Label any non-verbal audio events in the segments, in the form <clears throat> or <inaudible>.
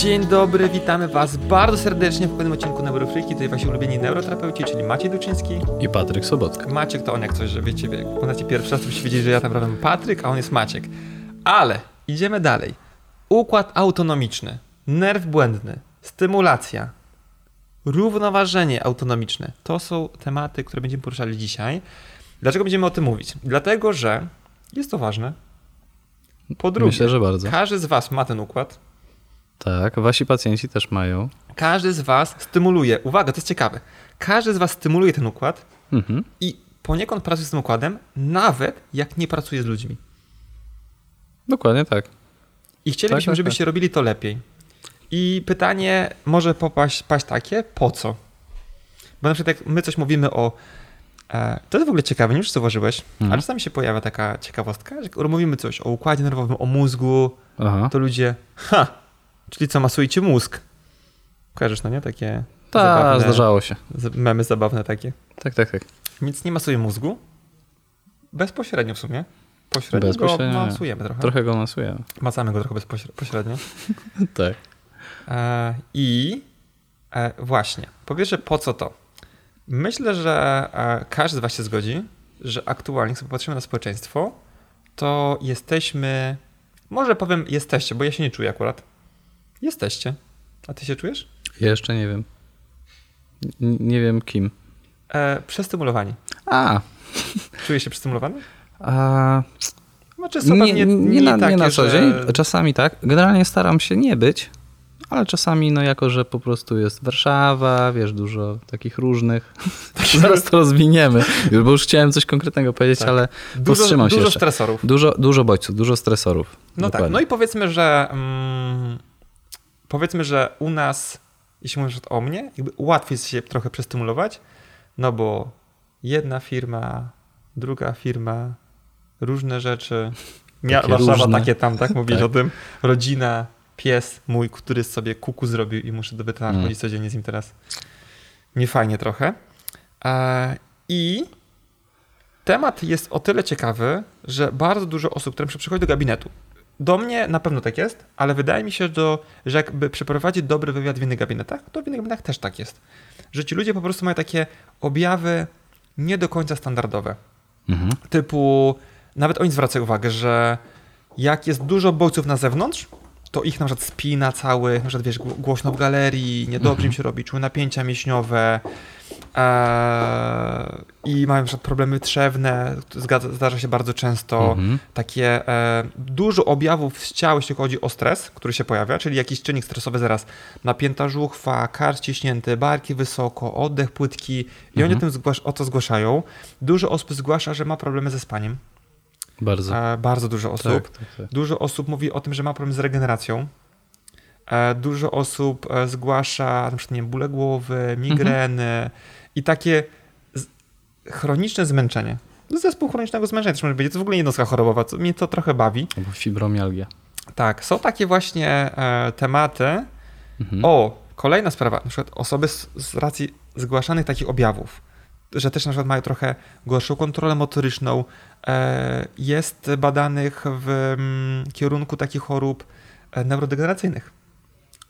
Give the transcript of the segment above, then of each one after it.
Dzień dobry, witamy Was bardzo serdecznie w kolejnym odcinku Neurofryki. Tutaj Wasi ulubieni neuroterapeuci, czyli Maciej Duczyński. I Patryk Sobotka. Maciek to on jak coś, że wiecie, wie, oglądacie pierwszy raz, to byście wiedzieli, że ja tam prawem Patryk, a on jest Maciek. Ale idziemy dalej. Układ autonomiczny, nerw błędny, stymulacja, równoważenie autonomiczne. To są tematy, które będziemy poruszali dzisiaj. Dlaczego będziemy o tym mówić? Dlatego, że jest to ważne. Po drugie, Myślę, że bardzo. każdy z Was ma ten układ. Tak, wasi pacjenci też mają. Każdy z Was stymuluje, uwaga, to jest ciekawe, każdy z Was stymuluje ten układ Mhm. i poniekąd pracuje z tym układem, nawet jak nie pracuje z ludźmi. Dokładnie tak. I chcielibyśmy, Tak, tak, żebyście robili to lepiej. I pytanie może popaść paść takie, po co? Bo na przykład jak my coś mówimy o... E, to jest w ogóle ciekawe, nie wiem, czy zauważyłeś, Mhm. ale czasami się pojawia taka ciekawostka, że jak mówimy coś o układzie nerwowym, o mózgu, Aha. to ludzie, ha, czyli co, masujcie mózg. Kojarzysz, no nie? Takie Tak, zdarzało się. memy zabawne takie. Tak, tak, tak. Nic nie masuje mózgu. Bezpośrednio w sumie. Pośrednio Bezpośrednio go masujemy trochę. Trochę go masujemy. Macamy go trochę bezpośrednio. <laughs> Tak. E, I e, właśnie, po pierwsze, po co to? Myślę, że e, każdy z Was się zgodzi, że aktualnie, jak sobie popatrzymy na społeczeństwo, to jesteśmy, może powiem jesteście, bo ja się nie czuję akurat. Jesteście. A Ty się czujesz? Jeszcze nie wiem. N- nie wiem kim. E, przestymulowani. A, Czujesz się przestymulowany? a Znaczy są nie, nie, dni na, takie, nie na co że- dzień. Czasami tak. Generalnie staram się nie być, ale czasami, no jako, że po prostu jest Warszawa, wiesz, dużo takich różnych. <laughs> Zaraz to rozwiniemy, bo już chciałem coś konkretnego powiedzieć, Tak. ale Dużo, powstrzymam się dużo stresorów. Dużo, dużo bodźców, dużo stresorów. No tak, Dokładnie. no i powiedzmy, że mm, powiedzmy, że u nas, jeśli mówisz o mnie, jakby łatwiej jest się trochę przestymulować, no bo jedna firma, druga firma, różne rzeczy. Mia- Takie Warszawa różne. takie tam, tak? Mówisz Tak. o tym. Rodzina, pies mój, który sobie kuku zrobił i muszę do weterynarza Mm. chodzić codziennie z nim teraz. Niefajnie trochę. I temat jest o tyle ciekawy, że bardzo dużo osób, które przychodzi do gabinetu, do mnie na pewno tak jest, ale wydaje mi się, że jakby przeprowadzić dobry wywiad w innych gabinetach, to w innych gabinetach też tak jest. Że ci ludzie po prostu mają takie objawy nie do końca standardowe. Mhm. Typu, nawet oni zwracają uwagę, że jak jest dużo bodźców na zewnątrz, to ich na przykład spina cały, na przykład wiesz, gło- głośno w galerii, niedobrze im się robi, czują napięcia mięśniowe e, i mają na problemy trzewne, zdarza się bardzo często. Mhm. Takie e, dużo objawów z ciała, jeśli chodzi o stres, który się pojawia, czyli jakiś czynnik stresowy zaraz, napięta żuchwa, kark ciśnięty, barki wysoko, oddech płytki i oni o, tym zgłasz, o to zgłaszają. Dużo osób zgłasza, że ma problemy ze spaniem. Bardzo. E, bardzo dużo osób. Tak, tak, tak. Dużo osób mówi o tym, że ma problem z regeneracją. E, dużo osób e, zgłasza na przykład nie wiem, bóle głowy, migreny i takie chroniczne zmęczenie. Zespół chronicznego zmęczenia też może być. To w ogóle jednostka chorobowa, co mnie to trochę bawi. Albo fibromialgia. Tak, są takie właśnie e, tematy. Mhm. O, kolejna sprawa, na przykład osoby z, z racji zgłaszanych takich objawów, że też na przykład mają trochę gorszą kontrolę motoryczną, e, jest badanych w mm, kierunku takich chorób e, neurodegeneracyjnych.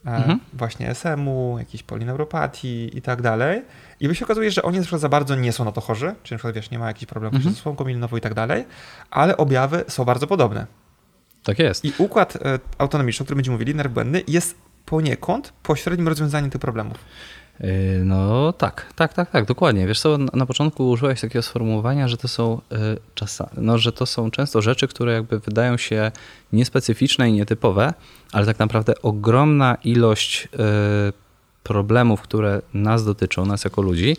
E, Mhm. Właśnie SM-u, jakiejś polineuropatii i tak dalej. I by się okazuje, że oni na przykład za bardzo nie są na to chorzy, czyli na przykład wiesz, nie ma jakichś problemów Mhm. ze słomką milinową i tak dalej, ale objawy są bardzo podobne. Tak jest. I układ e, autonomiczny, o którym będziemy mówili, nerw błędny, jest poniekąd pośrednim rozwiązaniem tych problemów. Yy, No tak, tak, tak, tak, dokładnie. Wiesz co, na, początku użyłeś takiego sformułowania, że to są yy, czasa, no, że to są często rzeczy, które jakby wydają się niespecyficzne i nietypowe, ale tak naprawdę ogromna ilość yy, problemów, które nas dotyczą, nas jako ludzi,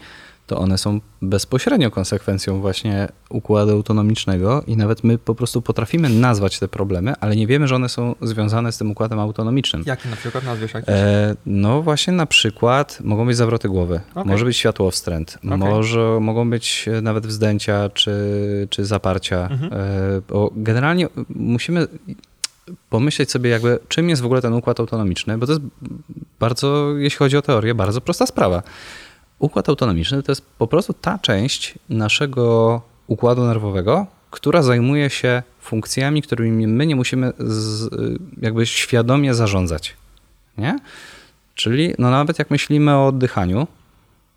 to one są bezpośrednio konsekwencją właśnie układu autonomicznego i nawet my po prostu potrafimy nazwać te problemy, ale nie wiemy, że one są związane z tym układem autonomicznym. Jaki na przykład nazwiesz jakiś? E, no właśnie na przykład mogą być zawroty głowy, Okej. może być światłowstręt, Okej. może, mogą być nawet wzdęcia czy, czy zaparcia. Mhm. E, bo generalnie musimy pomyśleć sobie jakby, czym jest w ogóle ten układ autonomiczny, bo to jest bardzo, jeśli chodzi o teorię, bardzo prosta sprawa. Układ autonomiczny to jest po prostu ta część naszego układu nerwowego, która zajmuje się funkcjami, którymi my nie musimy z, jakby świadomie zarządzać. Nie? Czyli no nawet jak myślimy o oddychaniu,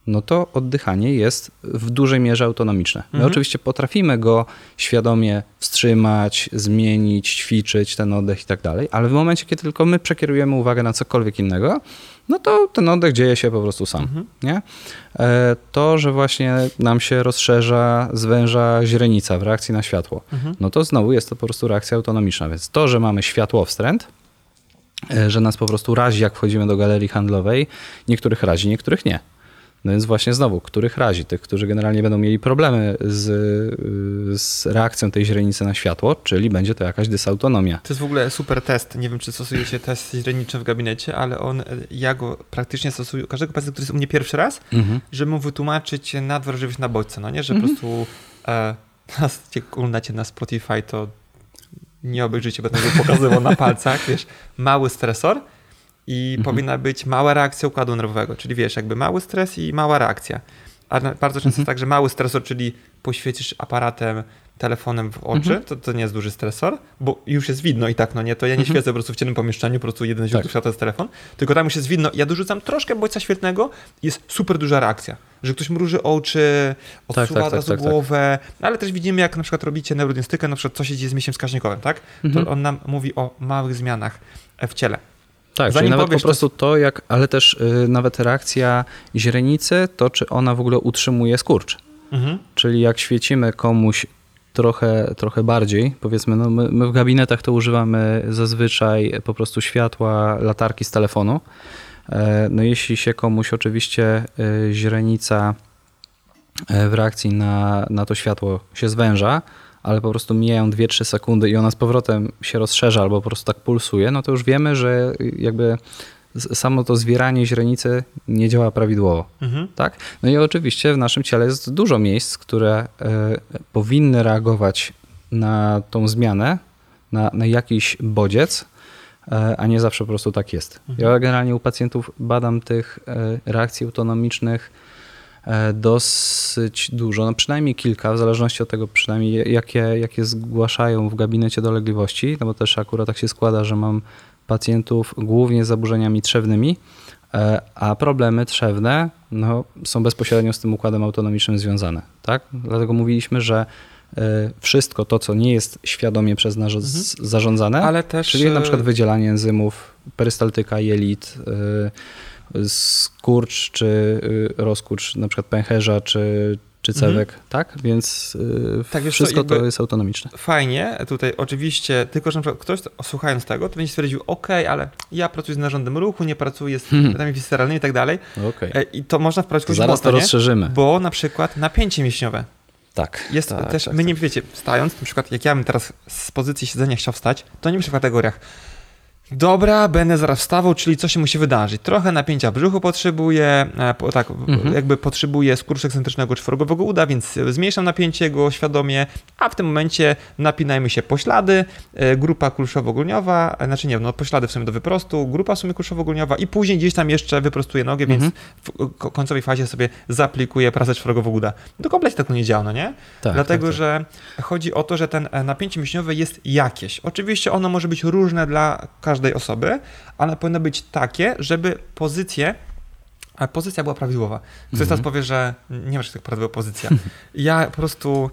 no to oddychanie jest w dużej mierze autonomiczne. My Mhm. oczywiście potrafimy go świadomie wstrzymać, zmienić, ćwiczyć ten oddech i tak dalej, ale w momencie, kiedy tylko my przekierujemy uwagę na cokolwiek innego, no to ten oddech dzieje się po prostu sam. Mhm. Nie? E, To, że właśnie nam się rozszerza, zwęża źrenica w reakcji na światło, Mhm. no to znowu jest to po prostu reakcja autonomiczna. Więc to, że mamy światłowstręt, e, że nas po prostu razi, jak wchodzimy do galerii handlowej, niektórych razi, niektórych nie. No więc właśnie znowu, których razi? Tych, którzy generalnie będą mieli problemy z, y, z reakcją tej źrenicy na światło, czyli będzie to jakaś dysautonomia. To jest w ogóle super test. Nie wiem, czy stosujecie test źreniczny w gabinecie, ale on, ja go praktycznie stosuję u każdego pacjenta, który jest u mnie pierwszy raz, Mhm. żeby mu wytłumaczyć nadwrażliwość na bodźce, no nie? Że Mhm. po prostu e, <laughs> nas, jak oglądacie na Spotify, to nie obejrzycie, będę go pokazywał na palcach, wiesz, mały stresor i Mhm. powinna być mała reakcja układu nerwowego, czyli wiesz, jakby mały stres i mała reakcja. A bardzo często Mhm. jest tak, że mały stresor, czyli poświecisz aparatem, telefonem w oczy, Mhm. to, to nie jest duży stresor, bo już jest widno i tak, no nie, to ja nie Mhm. świecę po prostu w ciemnym pomieszczeniu, po prostu jedyne źródło Tak. światła to jest telefon, tylko tam już jest widno, ja dorzucam troszkę bodźca świetnego jest super duża reakcja, że ktoś mruży oczy, odsuwa tak, od tak, tak, tak. głowę, no ale też widzimy, jak na przykład robicie neurodiagnostykę, na przykład co się dzieje z mięsiem wskaźnikowym, tak? Mhm. To on nam mówi o małych zmianach w ciele. Tak, Zanim nawet powiesz, po to- prostu to, jak, ale też y, nawet reakcja źrenicy, to czy ona w ogóle utrzymuje skurcz. Mhm. Czyli jak świecimy komuś trochę, trochę bardziej, powiedzmy, no my, my w gabinetach to używamy zazwyczaj po prostu światła latarki z telefonu. E, No jeśli się komuś oczywiście y, źrenica e, w reakcji na, na to światło się zwęża, ale po prostu mijają 2-3 sekundy i ona z powrotem się rozszerza albo po prostu tak pulsuje, no to już wiemy, że jakby samo to zwieranie źrenicy nie działa prawidłowo. Mhm. Tak? No i oczywiście w naszym ciele jest dużo miejsc, które e, powinny reagować na tą zmianę, na, na jakiś bodziec, e, a nie zawsze po prostu tak jest. Ja generalnie u pacjentów badam tych e, reakcji autonomicznych dosyć dużo, no przynajmniej kilka, w zależności od tego przynajmniej jakie, jakie zgłaszają w gabinecie dolegliwości, no bo też akurat tak się składa, że mam pacjentów głównie z zaburzeniami trzewnymi, e, a problemy trzewne no, są bezpośrednio z tym układem autonomicznym związane. Tak? Dlatego mówiliśmy, że e, wszystko to, co nie jest świadomie przez nas z- zarządzane, też... czyli na przykład e, wydzielanie enzymów, perystaltyka, jelit, skurcz czy y, rozkurcz na przykład pęcherza czy, czy Mhm. cewek, tak? Więc y, Tak, wszystko to jakby- jest autonomiczne. Fajnie, tutaj oczywiście, tylko że na przykład ktoś to- słuchając tego, to będzie stwierdził, ok, ale ja pracuję z narządem ruchu, nie pracuję z Hmm. metodami visceralnymi i tak dalej. Okej. E, I to można wprowadzić To kogoś zaraz to błąd, nie? rozszerzymy. Bo na przykład napięcie mięśniowe Tak. jest tak, też, tak, my tak. nie wiecie, stając, na przykład jak ja bym teraz z pozycji siedzenia chciał wstać, to nie w kategoriach dobra, będę zaraz wstawał, czyli co się musi wydarzyć. Trochę napięcia brzuchu potrzebuję, e, po, tak, Mhm. jakby potrzebuję skurczu ekscentrycznego czworogowego uda, więc zmniejszam napięcie go świadomie, a w tym momencie napinajmy się poślady, e, grupa kulszowo-górniowa, e, znaczy nie, no poślady w sumie do wyprostu, grupa w sumie kulszowo-górniowa i później gdzieś tam jeszcze wyprostuję nogę, Mhm. więc w ko- końcowej fazie sobie zaaplikuję pracę czworogowego uda. To kompletnie tak to nie działa, no nie? Tak, Dlatego, tak, tak. że chodzi o to, że ten e, napięcie mięśniowe jest jakieś. Oczywiście ono może być różne dla każdej osoby, ale powinno być takie, żeby pozycje, a pozycja była prawidłowa. Ktoś Mhm. teraz powie, że nie masz tak prawidłowa pozycja. Ja po prostu,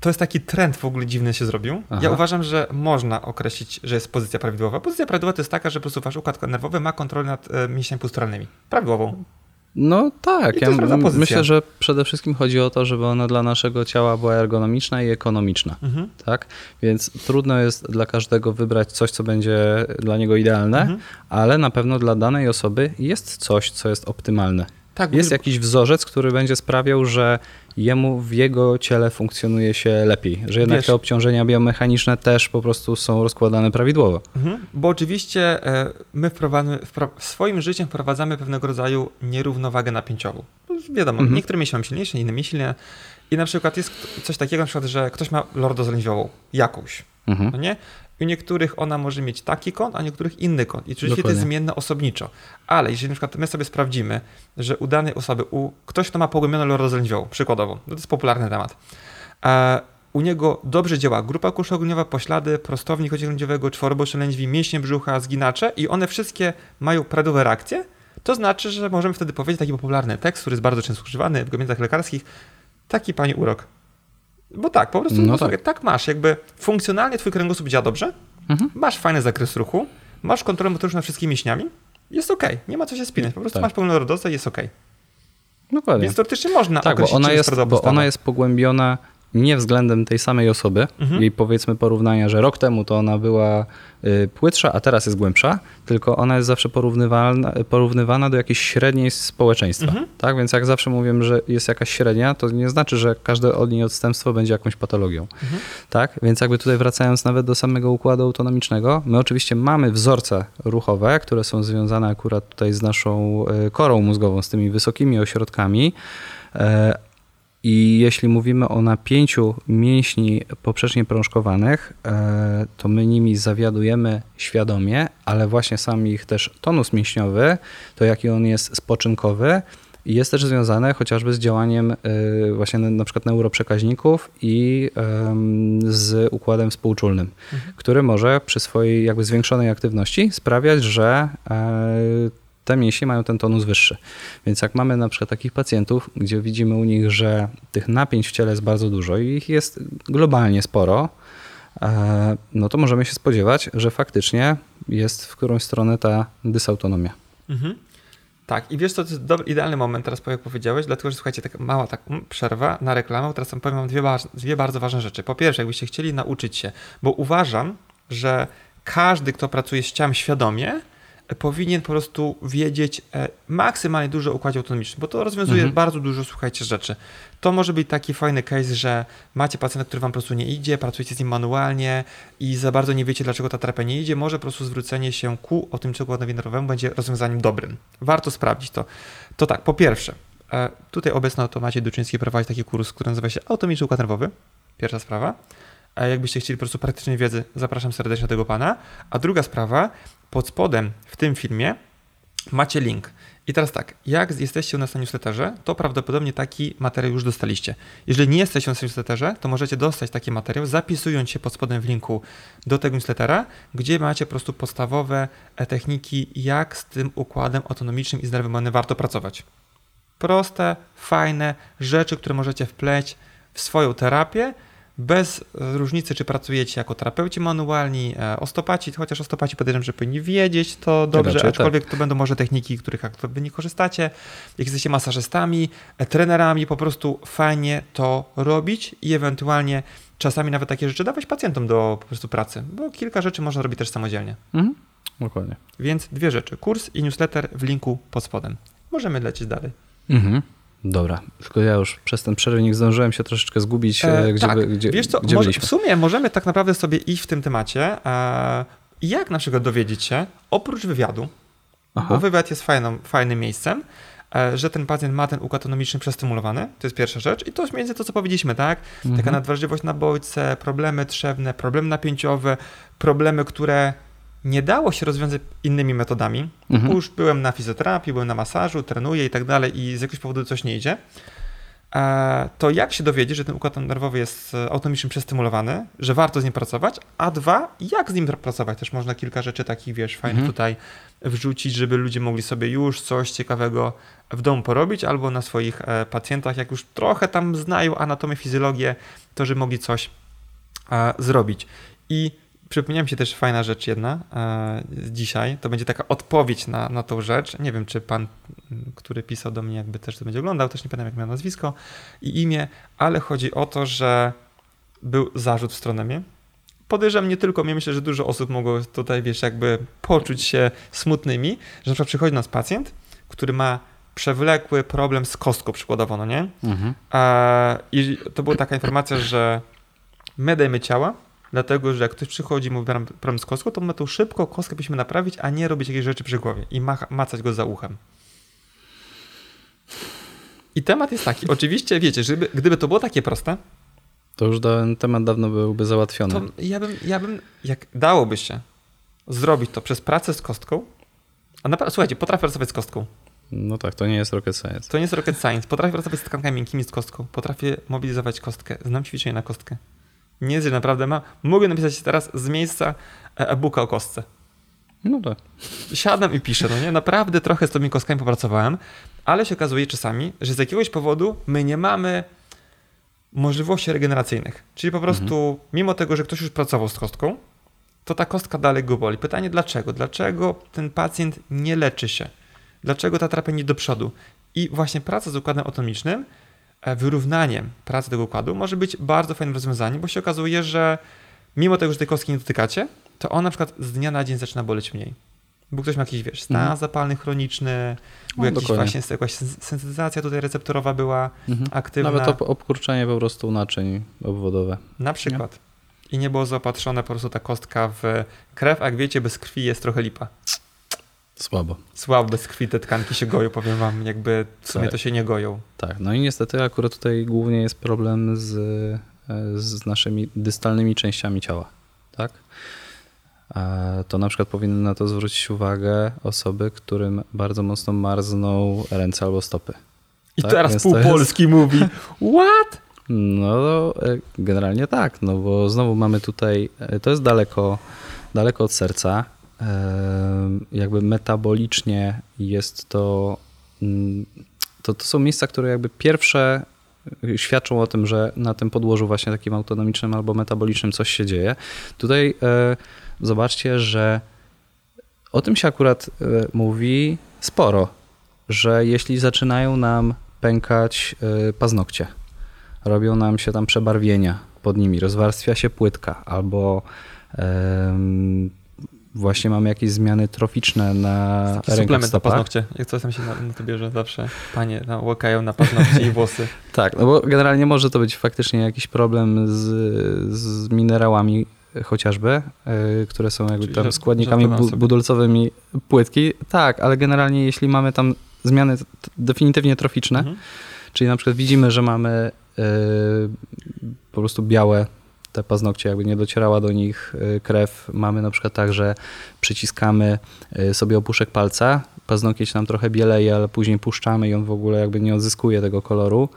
to jest taki trend w ogóle dziwny się zrobił. Aha. Ja uważam, że można określić, że jest pozycja prawidłowa. Pozycja prawidłowa to jest taka, że po prostu wasz układ nerwowy ma kontrolę nad e, mięśniami posturalnymi. Prawidłową. No tak, ja myślę, że przede wszystkim chodzi o to, żeby ona dla naszego ciała była ergonomiczna i ekonomiczna. Mhm. Tak? Więc trudno jest dla każdego wybrać coś, co będzie dla niego idealne, Mhm. ale na pewno dla danej osoby jest coś, co jest optymalne. Tak, Jest jakiś wzorzec, który będzie sprawiał, że jemu w jego ciele funkcjonuje się lepiej, że jednak Wiesz- te obciążenia biomechaniczne też po prostu są rozkładane prawidłowo. Mhm. Bo oczywiście e, my swoim życiem wprowadzamy pewnego rodzaju nierównowagę napięciową. No, Wiadomo, Mhm. niektóre mięśnie mamy silniejsze, inne silne. I na przykład jest coś takiego, na przykład, że ktoś ma lordozlędźwiową jakąś, Mhm. no nie? I u niektórych ona może mieć taki kąt, a niektórych inny kąt. I oczywiście to jest zmienne osobniczo. Ale jeżeli na przykład my sobie sprawdzimy, że u danej osoby, u ktoś, kto ma pogłębioną lordozlędźwiową, przykładowo, no to jest popularny temat, e, u niego dobrze działa grupa kuszogniowa, poślady, prostownik ociągnięciowego, czworoboczne lędźwi, mięśnie brzucha, zginacze i one wszystkie mają prawidłowe reakcje, to znaczy, że możemy wtedy powiedzieć taki popularny tekst, który jest bardzo często używany w gabinetach lekarskich, taki pani urok. Bo tak, po prostu no tak. tak. masz, jakby funkcjonalnie twój kręgosłup działa dobrze, mhm. masz fajny zakres ruchu, masz kontrolę motoryczną nad wszystkimi mięśniami, jest ok, nie ma co się spinać, po prostu tak. masz pełną rodozę i jest ok. Dokładnie. Więc teoretycznie można Tak, bo ona, jest, bo ona jest pogłębiona nie względem tej samej osoby, mhm. jej powiedzmy porównania, że rok temu to ona była y, płytsza, a teraz jest głębsza, tylko ona jest zawsze porównywana, porównywana do jakiejś średniej społeczeństwa. Mhm. Tak, więc jak zawsze mówię, że jest jakaś średnia, to nie znaczy, że każde od niej odstępstwo będzie jakąś patologią. Mhm. Tak, więc jakby tutaj wracając nawet do samego układu autonomicznego, my oczywiście mamy wzorce ruchowe, które są związane akurat tutaj z naszą y, korą mózgową, z tymi wysokimi ośrodkami, e, i jeśli mówimy o napięciu mięśni poprzecznie prążkowanych, e, to my nimi zawiadujemy świadomie, ale właśnie sam ich też tonus mięśniowy, to jaki on jest spoczynkowy, jest też związane chociażby z działaniem e, właśnie na przykład neuroprzekaźników i z układem współczulnym, mhm. który może przy swojej jakby zwiększonej aktywności sprawiać, że e, te mięśnie mają ten tonus wyższy. Więc jak mamy na przykład takich pacjentów, gdzie widzimy u nich, że tych napięć w ciele jest bardzo dużo i ich jest globalnie sporo, e, no to możemy się spodziewać, że faktycznie jest w którąś stronę ta dysautonomia. Mhm. Tak, i wiesz to jest dobry, idealny moment teraz, jak powiedziałeś, dlatego że słuchajcie, taka mała tak przerwa na reklamę, teraz powiem dwie, dwie bardzo ważne rzeczy. Po pierwsze, jakbyście chcieli nauczyć się, bo uważam, że każdy, kto pracuje z ciałem świadomie, powinien po prostu wiedzieć e, maksymalnie dużo o układzie autonomicznym, bo to rozwiązuje mhm. bardzo dużo, słuchajcie, rzeczy. To może być taki fajny case, że macie pacjenta, który wam po prostu nie idzie, pracujecie z nim manualnie i za bardzo nie wiecie, dlaczego ta terapia nie idzie, może po prostu zwrócenie się ku autonomicznemu układowi nerwowemu będzie rozwiązaniem dobrym. Warto sprawdzić to. To tak, po pierwsze, e, tutaj obecno to Maciej Duczyński prowadzi taki kurs, który nazywa się Autonomiczny Układ Nerwowy. Pierwsza sprawa. A jakbyście chcieli po prostu praktycznej wiedzy, zapraszam serdecznie tego pana. A druga sprawa, pod spodem w tym filmie macie link. I teraz tak, jak jesteście u nas na newsletterze, to prawdopodobnie taki materiał już dostaliście. Jeżeli nie jesteście u nas na newsletterze, to możecie dostać taki materiał, zapisując się pod spodem w linku do tego newslettera, gdzie macie po prostu podstawowe e, techniki, jak z tym układem autonomicznym i z warto pracować. Proste, fajne rzeczy, które możecie wpleć w swoją terapię, bez różnicy, czy pracujecie jako terapeuci manualni, e, ostopaci, chociaż ostopaci podejrzewam, że powinni wiedzieć to dobrze, Raczej, aczkolwiek tak. to będą może techniki, których wy nie korzystacie. Jak jesteście masażystami, e, trenerami, po prostu fajnie to robić i ewentualnie czasami nawet takie rzeczy dawać pacjentom do po prostu pracy, bo kilka rzeczy można robić też samodzielnie. Mhm. Dokładnie. Więc dwie rzeczy, kurs i newsletter w linku pod spodem. Możemy lecieć dalej. Mhm. Dobra, tylko ja już przez ten przerywnik zdążyłem się troszeczkę zgubić, e, e, gdzie, tak. by, gdzie, Wiesz co, gdzie może, w sumie możemy tak naprawdę sobie iść w tym temacie. E, jak na przykład dowiedzieć się, oprócz wywiadu, Aha. bo wywiad jest fajną, fajnym miejscem, e, że ten pacjent ma ten układ autonomiczny przestymulowany, to jest pierwsza rzecz. I to jest między to, co powiedzieliśmy, tak? Mhm. Taka nadwrażliwość na bodźce, problemy trzewne, problemy napięciowe, problemy, które nie dało się rozwiązać innymi metodami. Mhm. Już byłem na fizjoterapii, byłem na masażu, trenuję i tak dalej i z jakiegoś powodu coś nie idzie. E, to jak się dowiedzieć, że ten układ nerwowy jest e, autonomicznie przestymulowany, że warto z nim pracować, a dwa, jak z nim pracować? Też można kilka rzeczy takich, wiesz, fajnych mhm. tutaj wrzucić, żeby ludzie mogli sobie już coś ciekawego w domu porobić, albo na swoich e, pacjentach, jak już trochę tam znają anatomię, fizjologię, to żeby mogli coś zrobić. I przypomniała mi się też fajna rzecz jedna e, dzisiaj. To będzie taka odpowiedź na, na tą rzecz. Nie wiem, czy pan, który pisał do mnie, jakby też to będzie oglądał, też nie pamiętam, jak miał nazwisko i imię, ale chodzi o to, że był zarzut w stronę mnie. Podejrzewam nie tylko mnie, myślę, że dużo osób mogło tutaj, wiesz, jakby poczuć się smutnymi, że na przykład przychodzi nas pacjent, który ma przewlekły problem z kostką przykładowo, no nie? Mhm. E, I to była taka informacja, że my dajemy ciała, dlatego że jak ktoś przychodzi i mówi problem z kostką, to my tu szybko kostkę byśmy naprawić, a nie robić jakieś rzeczy przy głowie i macać go za uchem. I temat jest taki, oczywiście wiecie, żeby, gdyby to było takie proste, to już ten temat dawno byłby załatwiony. To ja bym, ja bym, jak dałoby się zrobić to przez pracę z kostką, a naprawdę, słuchajcie, potrafię pracować z kostką. No tak, to nie jest rocket science. To nie jest rocket science. Potrafię pracować z tkankami miękkimi z kostką. Potrafię mobilizować kostkę. Znam ćwiczenie na kostkę. Nie że naprawdę ma. Mogę napisać teraz z miejsca e, e-booka o kostce. No tak. Siadam i piszę, no nie? Naprawdę trochę z tymi kostkami popracowałem, ale się okazuje czasami, że z jakiegoś powodu my nie mamy możliwości regeneracyjnych. Czyli po prostu, mhm. mimo tego, że ktoś już pracował z kostką, to ta kostka dalej go boli. Pytanie dlaczego? Dlaczego ten pacjent nie leczy się? Dlaczego ta terapia nie do przodu? I właśnie praca z układem autonomicznym, e, wyrównaniem pracy tego układu może być bardzo fajnym rozwiązaniem, bo się okazuje, że mimo tego, że tej kostki nie dotykacie, to on na przykład z dnia na dzień zaczyna boleć mniej. Bo ktoś ma jakiś, wiesz, stan mhm. zapalny chroniczny, bo no, jakiś właśnie jakaś sensytyzacja tutaj receptorowa była mhm. aktywna. Nawet obkurczenie po prostu naczyń obwodowe. Na przykład. Nie? I nie było zaopatrzone po prostu ta kostka w krew, a jak wiecie, bez krwi jest trochę lipa. Słabo. Słabo, bez krwi te tkanki się goją, powiem wam, jakby w sumie tak. to się nie goją. Tak, no i niestety akurat tutaj głównie jest problem z, z naszymi dystalnymi częściami ciała, tak? to na przykład powinny na to zwrócić uwagę osoby, którym bardzo mocno marzną ręce albo stopy. I tak? teraz Więc pół jest... Polski mówi, <laughs> what? No, e, generalnie tak, no bo znowu mamy tutaj, e, to jest daleko, daleko od serca, jakby metabolicznie jest to, mm, to, to są miejsca, które jakby pierwsze świadczą o tym, że na tym podłożu właśnie takim autonomicznym albo metabolicznym coś się dzieje. Tutaj e, zobaczcie, że o tym się akurat e, mówi sporo, że jeśli zaczynają nam pękać e, paznokcie, robią nam się tam przebarwienia pod nimi, rozwarstwia się płytka albo właśnie mamy jakieś zmiany troficzne na Taki suplement na paznokcie. Jak coś tam się na, na to bierze zawsze. Panie no, łakają na paznokcie i włosy. <laughs> tak, no bo generalnie może to być faktycznie jakiś problem z, z minerałami chociażby, y, które są jakby Czyli tam składnikami bu budulcowymi płytki. Tak, ale generalnie jeśli mamy tam zmiany definitywnie troficzne, mhm. czyli na przykład widzimy, że mamy y, po prostu białe te paznokcie, jakby nie docierała do nich y, krew. Mamy na przykład tak, że przyciskamy sobie opuszek palca, paznokieć nam trochę bieleje, ale później puszczamy i on w ogóle jakby nie odzyskuje tego koloru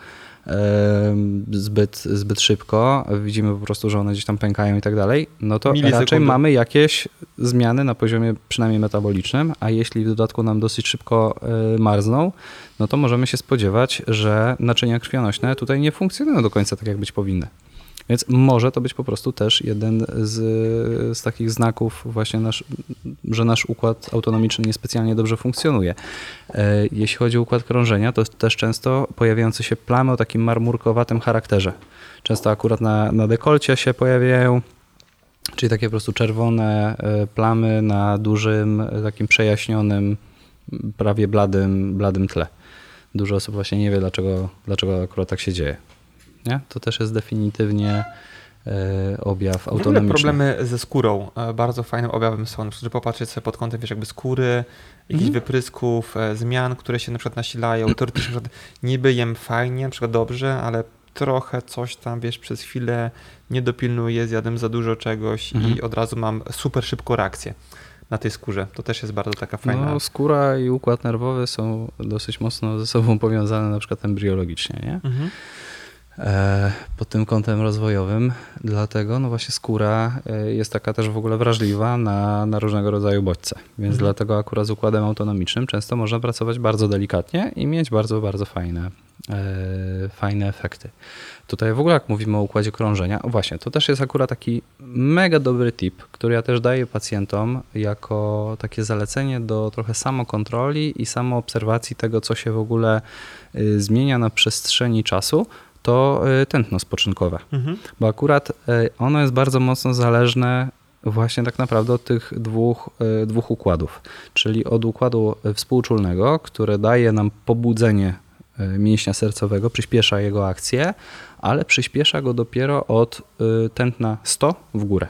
zbyt, zbyt szybko, widzimy po prostu, że one gdzieś tam pękają i tak dalej, no to raczej mamy jakieś zmiany na poziomie przynajmniej metabolicznym, a jeśli w dodatku nam dosyć szybko e, marzną, no to możemy się spodziewać, że naczynia krwionośne tutaj nie funkcjonują do końca tak, jak być powinny. Więc może to być po prostu też jeden z, z takich znaków właśnie, nasz, że nasz układ autonomiczny niespecjalnie dobrze funkcjonuje. E, jeśli chodzi o układ krążenia, to też często pojawiające się plamy o takim marmurkowatym charakterze. Często akurat na, na dekolcie się pojawiają, czyli takie po prostu czerwone e, plamy na dużym, e, takim przejaśnionym, prawie bladym, bladym tle. Dużo osób właśnie nie wie, dlaczego, dlaczego akurat tak się dzieje nie? To też jest definitywnie e, objaw autonomiczny. problemy ze skórą. E, bardzo fajnym objawem są, żeby popatrzeć sobie pod kątem wiesz, jakby skóry, jakichś mm. wyprysków, e, zmian, które się na przykład nasilają. <clears throat> Teoretycznie na przykład niby jem fajnie, na przykład dobrze, ale trochę coś tam, wiesz, przez chwilę nie dopilnuję, zjadłem za dużo czegoś mm. i mhm. od razu mam super szybką reakcję na tej skórze. To też jest bardzo taka fajna. No, skóra i układ nerwowy są dosyć mocno ze sobą powiązane, na przykład embriologicznie, nie? Mhm. E, pod tym kątem rozwojowym. Dlatego no właśnie skóra e, jest taka też w ogóle wrażliwa na, na różnego rodzaju bodźce. Więc mhm. dlatego akurat z układem autonomicznym często można pracować bardzo delikatnie i mieć bardzo, bardzo fajne, e, fajne efekty. Tutaj w ogóle jak mówimy o układzie krążenia, właśnie, to też jest akurat taki mega dobry tip, który ja też daję pacjentom jako takie zalecenie do trochę samokontroli i samoobserwacji tego, co się w ogóle y, zmienia na przestrzeni czasu, to y, tętno spoczynkowe. Mhm. Bo akurat y, ono jest bardzo mocno zależne właśnie tak naprawdę od tych dwóch, y, dwóch układów. Czyli od układu współczulnego, które daje nam pobudzenie mięśnia sercowego, przyspiesza jego akcję, ale przyspiesza go dopiero od tętna 100 w górę.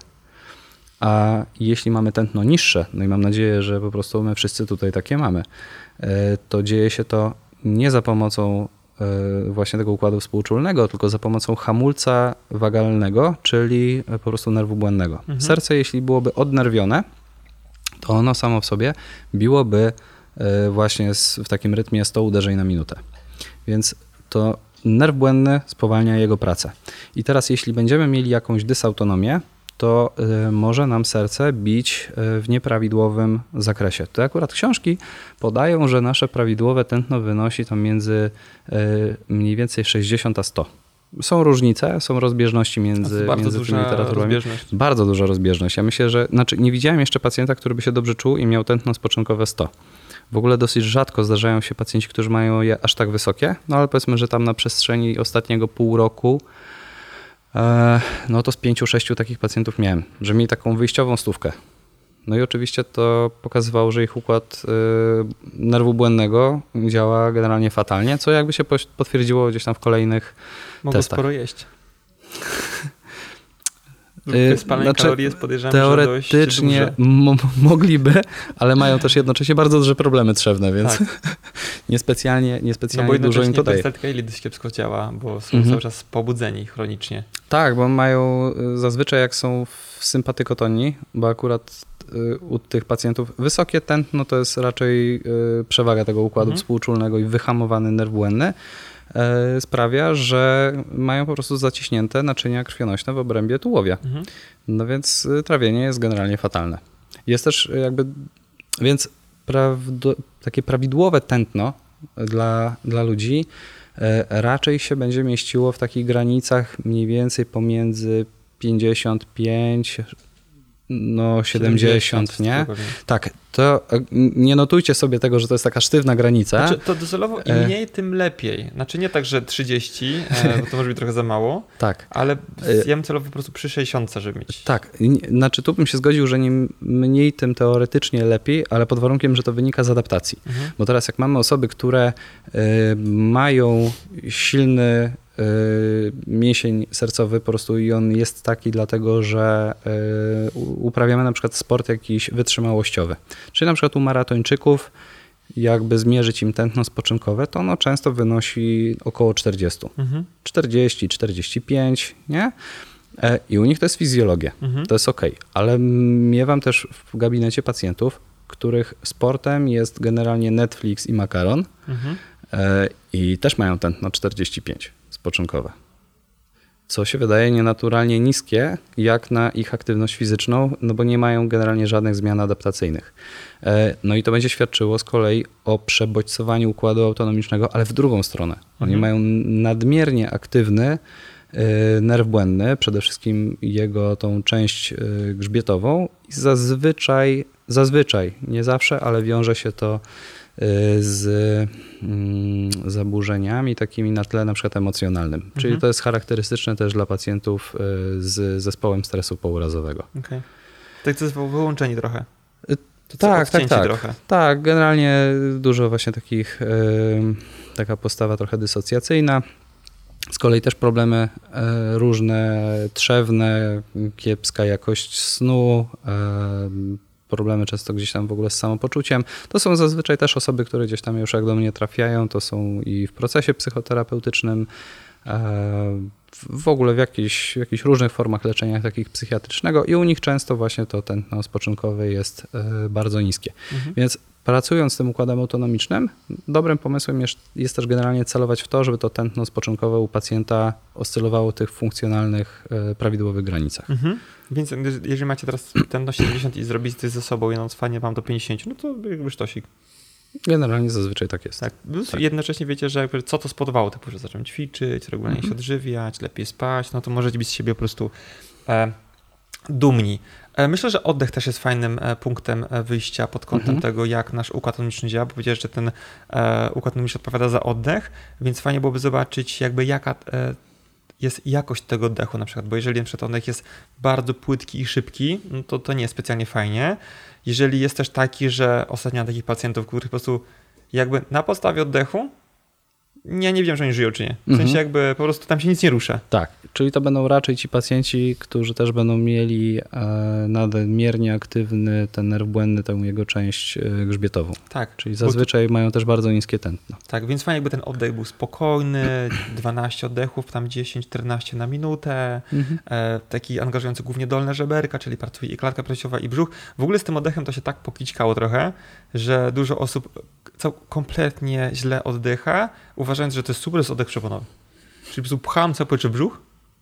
A jeśli mamy tętno niższe, no i mam nadzieję, że po prostu my wszyscy tutaj takie mamy, to dzieje się to nie za pomocą właśnie tego układu współczulnego, tylko za pomocą hamulca wagalnego, czyli po prostu nerwu błędnego. Mhm. Serce, jeśli byłoby odnerwione, to ono samo w sobie biłoby e, właśnie w takim rytmie 100 uderzeń na minutę. Więc to nerw błędny spowalnia jego pracę. I teraz jeśli będziemy mieli jakąś dysautonomię, to y, może nam serce bić y, w nieprawidłowym zakresie. To akurat książki podają, że nasze prawidłowe tętno wynosi tam między y, mniej więcej 60 a 100. Są różnice, są rozbieżności między, bardzo między duża tymi literaturami. Bardzo duża rozbieżność. Ja myślę, że znaczy nie widziałem jeszcze pacjenta, który by się dobrze czuł i miał tętno spoczynkowe 100. W ogóle dosyć rzadko zdarzają się pacjenci, którzy mają je aż tak wysokie, no ale powiedzmy, że tam na przestrzeni ostatniego pół roku no to z pięciu, sześciu takich pacjentów miałem, że mieli taką wyjściową stówkę. No i oczywiście to pokazywało, że ich układ y, nerwu błędnego działa generalnie fatalnie, co jakby się potwierdziło gdzieś tam w kolejnych Mogą testach. sporo jeść. <laughs> Y, Spalanie znaczy, kalorii jest dość Teoretycznie mogliby, ale mają też jednocześnie bardzo duże problemy trzewne, więc Tak. <laughs> niespecjalnie, No niespecjalnie bo dużo im to daje. perystatyka jelit kiepsko działa, bo są Mhm. cały czas pobudzeni chronicznie. Tak, bo mają y, zazwyczaj jak są w sympatykotonii, bo akurat y, u tych pacjentów wysokie tętno to jest raczej y, przewaga tego układu Mhm. współczulnego i wyhamowany nerw błędny sprawia, że mają po prostu zaciśnięte naczynia krwionośne w obrębie tułowia. Mhm. No więc y, trawienie jest generalnie fatalne. Jest też y, jakby, więc prawdo, takie prawidłowe tętno dla, dla ludzi raczej się będzie mieściło w takich granicach mniej więcej pomiędzy 55, no 70, nie? spokojnie. Tak, to y, nie notujcie sobie tego, że to jest taka sztywna granica. Znaczy, to docelowo im E. mniej, tym lepiej. Znaczy nie tak, że 30, e, <laughs> bo to może być trochę za mało, tak. ale E. ja bym celowo po prostu przy 60, żeby mieć. Tak, nie- znaczy tu bym się zgodził, że im mniej, tym teoretycznie lepiej, ale pod warunkiem, że to wynika z adaptacji. Mhm. Bo teraz jak mamy osoby, które mają silny mięsień sercowy po prostu i on jest taki dlatego, że y, uprawiamy na przykład sport jakiś wytrzymałościowy. Czyli na przykład u maratończyków jakby zmierzyć im tętno spoczynkowe, to ono często wynosi około 40. Mhm. 40, 45, nie? E, I u nich to jest fizjologia. Mhm. To jest ok, ale miewam też w gabinecie pacjentów, których sportem jest generalnie Netflix i makaron Mhm. e, i też mają tętno 45 spoczynkowe. Co się wydaje nienaturalnie niskie, jak na ich aktywność fizyczną, no bo nie mają generalnie żadnych zmian adaptacyjnych. E, No i to będzie świadczyło z kolei o przebodźcowaniu układu autonomicznego, ale w drugą stronę. Oni Mhm. mają nadmiernie aktywny e, nerw błędny, przede wszystkim jego tą część e, grzbietową i zazwyczaj, zazwyczaj, nie zawsze, ale wiąże się to z mm, zaburzeniami takimi na tle na przykład emocjonalnym. Czyli Mhm. to jest charakterystyczne też dla pacjentów e, z zespołem stresu pourazowego. Okej. Tak to jest wyłączeni trochę. Y, To tak, tak, tak. trochę. Tak, generalnie dużo właśnie takich, taka postawa trochę dysocjacyjna. Z kolei też problemy różne, trzewne, kiepska jakość snu, problemy często gdzieś tam w ogóle z samopoczuciem. To są zazwyczaj też osoby, które gdzieś tam już jak do mnie trafiają, to są i w procesie psychoterapeutycznym, e, w- ogóle w jakichś, w jakichś różnych formach leczenia takich psychiatrycznego i u nich często właśnie to tętno spoczynkowe jest e, bardzo niskie. Mhm. Więc pracując z tym układem autonomicznym, dobrym pomysłem jest, jest też generalnie celować w to, żeby to tętno spoczynkowe u pacjenta oscylowało w tych funkcjonalnych, e, prawidłowych granicach. Mhm. Więc jeżeli macie teraz ten 70 i zrobić coś ze sobą noc fajnie wam do 50, no to jakby sztosik. Generalnie zazwyczaj tak jest. Tak. Tak. Jednocześnie wiecie, że jakby co to spowodowało, typu, że zacząłem ćwiczyć, regularnie Mhm. się odżywiać, lepiej spać, no to możecie być z siebie po prostu e, dumni. E, myślę, że oddech też jest fajnym e, punktem e, wyjścia pod kątem Mhm. tego, jak nasz układ autonomiczny działa, bo powiedziałeś, że ten układ autonomiczny odpowiada za oddech, więc fajnie byłoby zobaczyć jakby jaka jest jakość tego oddechu na przykład, bo jeżeli na przykład oddech jest bardzo płytki i szybki, no to to nie jest specjalnie fajnie. Jeżeli jest też taki, że ostatnio takich pacjentów, których po prostu jakby na podstawie oddechu ja nie wiem, że oni żyją czy nie. W Mhm. sensie jakby po prostu tam się nic nie rusza. Tak, czyli to będą raczej ci pacjenci, którzy też będą mieli e, nadmiernie aktywny ten nerw błędny, tę jego część e, grzbietową. Tak. Czyli Bo zazwyczaj mają też bardzo niskie tętno. Tak, więc fajnie jakby ten oddech był spokojny, <clears throat> 12 oddechów, tam 10-14 na minutę, e, taki angażujący głównie dolne żeberka, czyli pracuje i klatka piersiowa i brzuch. W ogóle z tym oddechem to się tak pokićkało trochę, że dużo osób cał- kompletnie źle oddycha, uważając, że to jest super, jest oddech przeponowy. Czyli po prostu pcham cały brzuch,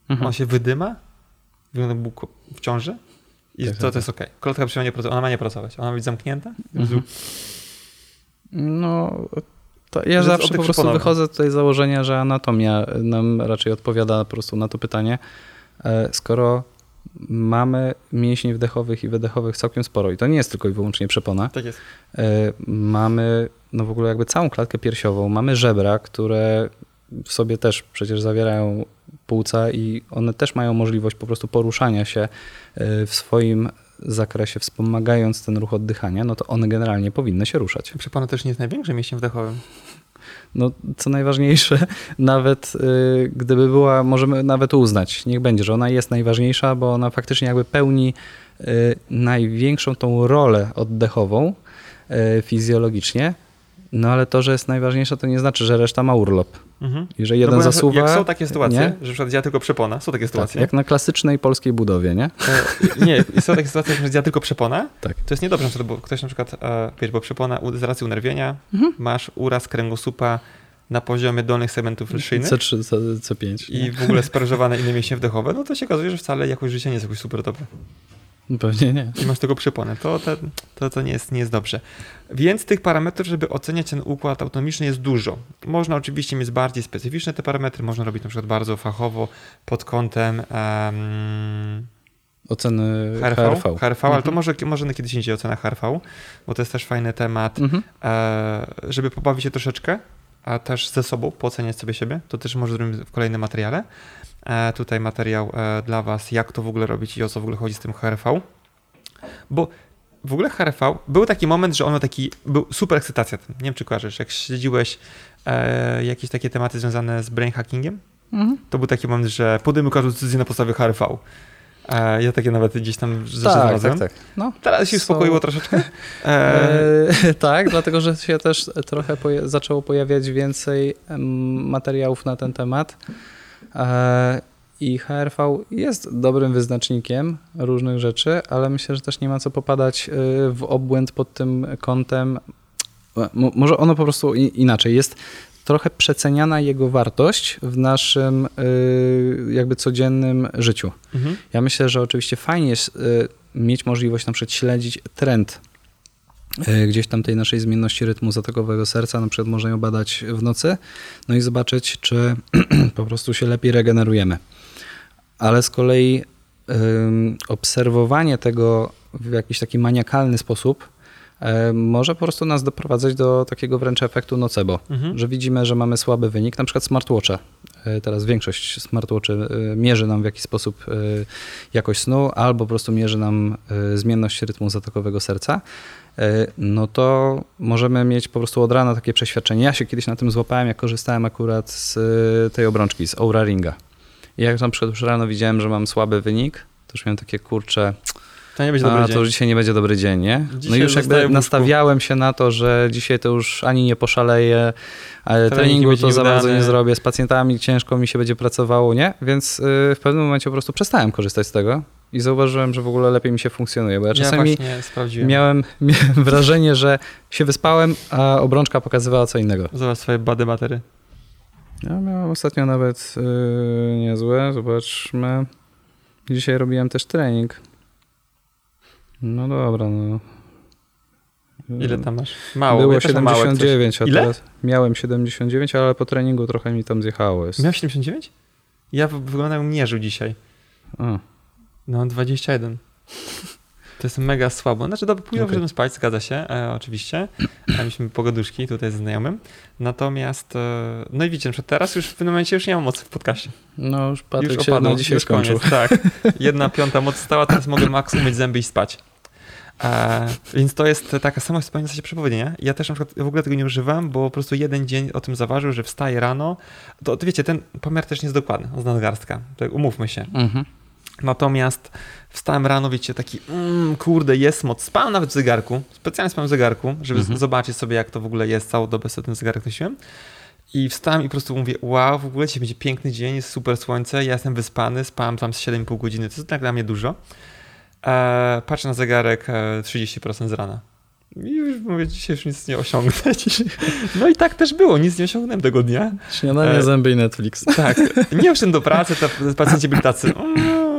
Mhm. on się wydyma, wygląda w ciąży i Tak, to, tak, to jest okej. Klatka piersiowa nie pracuje, ona ma nie pracować, ona ma być zamknięta. Mhm. No, ja zawsze po prostu przyponowy. wychodzę tutaj z założenia, że anatomia nam raczej odpowiada po prostu na to pytanie. E, Skoro mamy mięśni wdechowych i wydechowych całkiem sporo i to nie jest tylko i wyłącznie przepona, Tak jest. E, mamy no w ogóle jakby całą klatkę piersiową, mamy żebra, które w sobie też przecież zawierają płuca i one też mają możliwość po prostu poruszania się e, w swoim zakresie, wspomagając ten ruch oddychania, no to one generalnie powinny się ruszać. Przepona też nie jest największym mięśniem wdechowym. No, co najważniejsze, <laughs> nawet y, gdyby była, możemy nawet uznać, niech będzie, że ona jest najważniejsza, bo ona faktycznie jakby pełni y, największą tą rolę oddechową y, fizjologicznie, no ale to, że jest najważniejsza, to nie znaczy, że reszta ma urlop. Mhm. I że jeden no zasuwa. Jak są takie sytuacje, nie? że na przykład działa tylko przepona, są takie Tak, sytuacje. jak na klasycznej polskiej budowie, nie? E, nie, są takie sytuacje, że działa tylko przepona. Tak. To jest niedobrze, bo ktoś na przykład, e, wiesz, bo przepona z racji unerwienia, Mhm. masz uraz kręgosłupa na poziomie dolnych segmentów szyjnych C3, C, C5. i w ogóle sparyżowane inne mięśnie wdechowe, no to się okazuje, że wcale jakość życia nie jest jakoś super dobra. Nie? Pewnie nie. I masz tego przeponę. To, to, to, to nie, jest, nie jest dobrze. Więc tych parametrów, żeby oceniać ten układ autonomiczny jest dużo. Można oczywiście mieć bardziej specyficzne te parametry, można robić na przykład bardzo fachowo pod kątem um, Oceny HRV, HRV. HRV ale to Mhm. może, może na kiedyś indziej ocena HRV, bo to jest też fajny temat, Mhm. e, żeby pobawić się troszeczkę, a też ze sobą, pooceniać sobie siebie. To też może zrobimy w kolejnym materiale. E, tutaj materiał e, dla Was, jak to w ogóle robić i o co w ogóle chodzi z tym HRV. Bo w ogóle HRV, był taki moment, że ono taki, był super ekscytacja. Nie wiem, czy kojarzysz, jak śledziłeś e, jakieś takie tematy związane z brain hackingiem, Mhm. to był taki moment, że podejmuj każdą decyzję na podstawie HRV. E, ja takie nawet gdzieś tam rzeczy Tak, znalazłem. tak, tak. No. Teraz się uspokoiło troszeczkę. <laughs> E, E, <laughs> tak, dlatego że się też trochę poja- zaczęło pojawiać więcej materiałów na ten temat. E, I HRV jest dobrym wyznacznikiem różnych rzeczy, ale myślę, że też nie ma co popadać e, w obłęd pod tym kątem. E, mo- Może ono po prostu inaczej jest. Trochę przeceniana jego wartość w naszym e, jakby codziennym życiu. mhm. Ja myślę, że oczywiście fajnie jest y, mieć możliwość na przykład śledzić trend y, gdzieś tam tej naszej zmienności rytmu zatokowego serca, na przykład można ją badać w nocy, no i zobaczyć, czy <clears throat> po prostu się lepiej regenerujemy. Ale z kolei obserwowanie tego w jakiś taki maniakalny sposób y, może po prostu nas doprowadzać do takiego wręcz efektu nocebo Mhm. że widzimy, że mamy słaby wynik, na przykład smartwatche. E, Teraz większość smartwatchy e, mierzy nam w jakiś sposób e, jakość snu, albo po prostu mierzy nam e, zmienność rytmu zatokowego serca. E, No to możemy mieć po prostu od rana takie przeświadczenie. Ja się kiedyś na tym złapałem, jak korzystałem akurat z e, tej obrączki, z Oura Ringa. I jak na przykład już rano widziałem, że mam słaby wynik, to już miałem takie kurcze, To nie będzie a dobry to dzień. już dzisiaj nie będzie dobry dzień, nie? no Dzisiaj i już jakby nastawiałem się na to, że dzisiaj to już ani nie poszaleję, ale Trening treningu to za bardzo nie zrobię, z pacjentami ciężko mi się będzie pracowało, nie? Więc y, w pewnym momencie po prostu przestałem korzystać z tego i zauważyłem, że w ogóle lepiej mi się funkcjonuje, bo ja Ja czasami sprawdziłem. miałem, <laughs> miałem wrażenie, że się wyspałem, a obrączka pokazywała co innego. Zobacz swoje bady batery. Ja miałem ostatnio nawet y, niezłe, zobaczmy. Dzisiaj robiłem też trening. No dobra, no. Ile tam masz? Mało. Było ja też mam małe coś. 79, a Ile? teraz miałem 79, ale po treningu trochę mi tam zjechało. Jest. Miał 79? Ja w- wyglądam jakbym mierzył dzisiaj. A, No, 21. To jest mega słabo. Znaczy, dobra, Okej. okay. spać, zgadza się, e, oczywiście. Mieliśmy pogaduszki tutaj ze znajomym. Natomiast, e, no i widzicie, na teraz już w tym momencie już nie mam mocy w podcaście. no już Patryk już się opadł, na dzisiaj już skończył. koniec, tak. <laughs> Jedna piąta moc stała, teraz mogę max umyć zęby i spać. E, więc to jest taka sama wspomniana się przepowiednia. Ja też na przykład w ogóle tego nie używam, bo po prostu jeden dzień o tym zaważył, że wstaję rano. To, to wiecie, ten pomiar też nie jest dokładny, z nadgarstka. Tak, umówmy się. Mhm. Natomiast wstałem rano, wiecie, taki, mm, kurde, jest moc. Spałem nawet w zegarku, specjalnie spałem w zegarku, żeby Mhm. zobaczyć sobie, jak to w ogóle jest. Całą dobę sobie ten zegarek nosiłem. I wstałem i po prostu mówię, wow, w ogóle dzisiaj będzie piękny dzień, jest super słońce, ja jestem wyspany, spałem tam z 7,5 godziny, to jest tak dla mnie dużo. E, patrzę na zegarek, e, 30% z rana. I już mówię, dzisiaj już nic nie osiągnę. <laughs> No i tak też było, nic nie osiągnąłem tego dnia. Śniadanie, e, zęby i Netflix. Tak, nie wszedłem do pracy, to pacjenci byli tacy mm",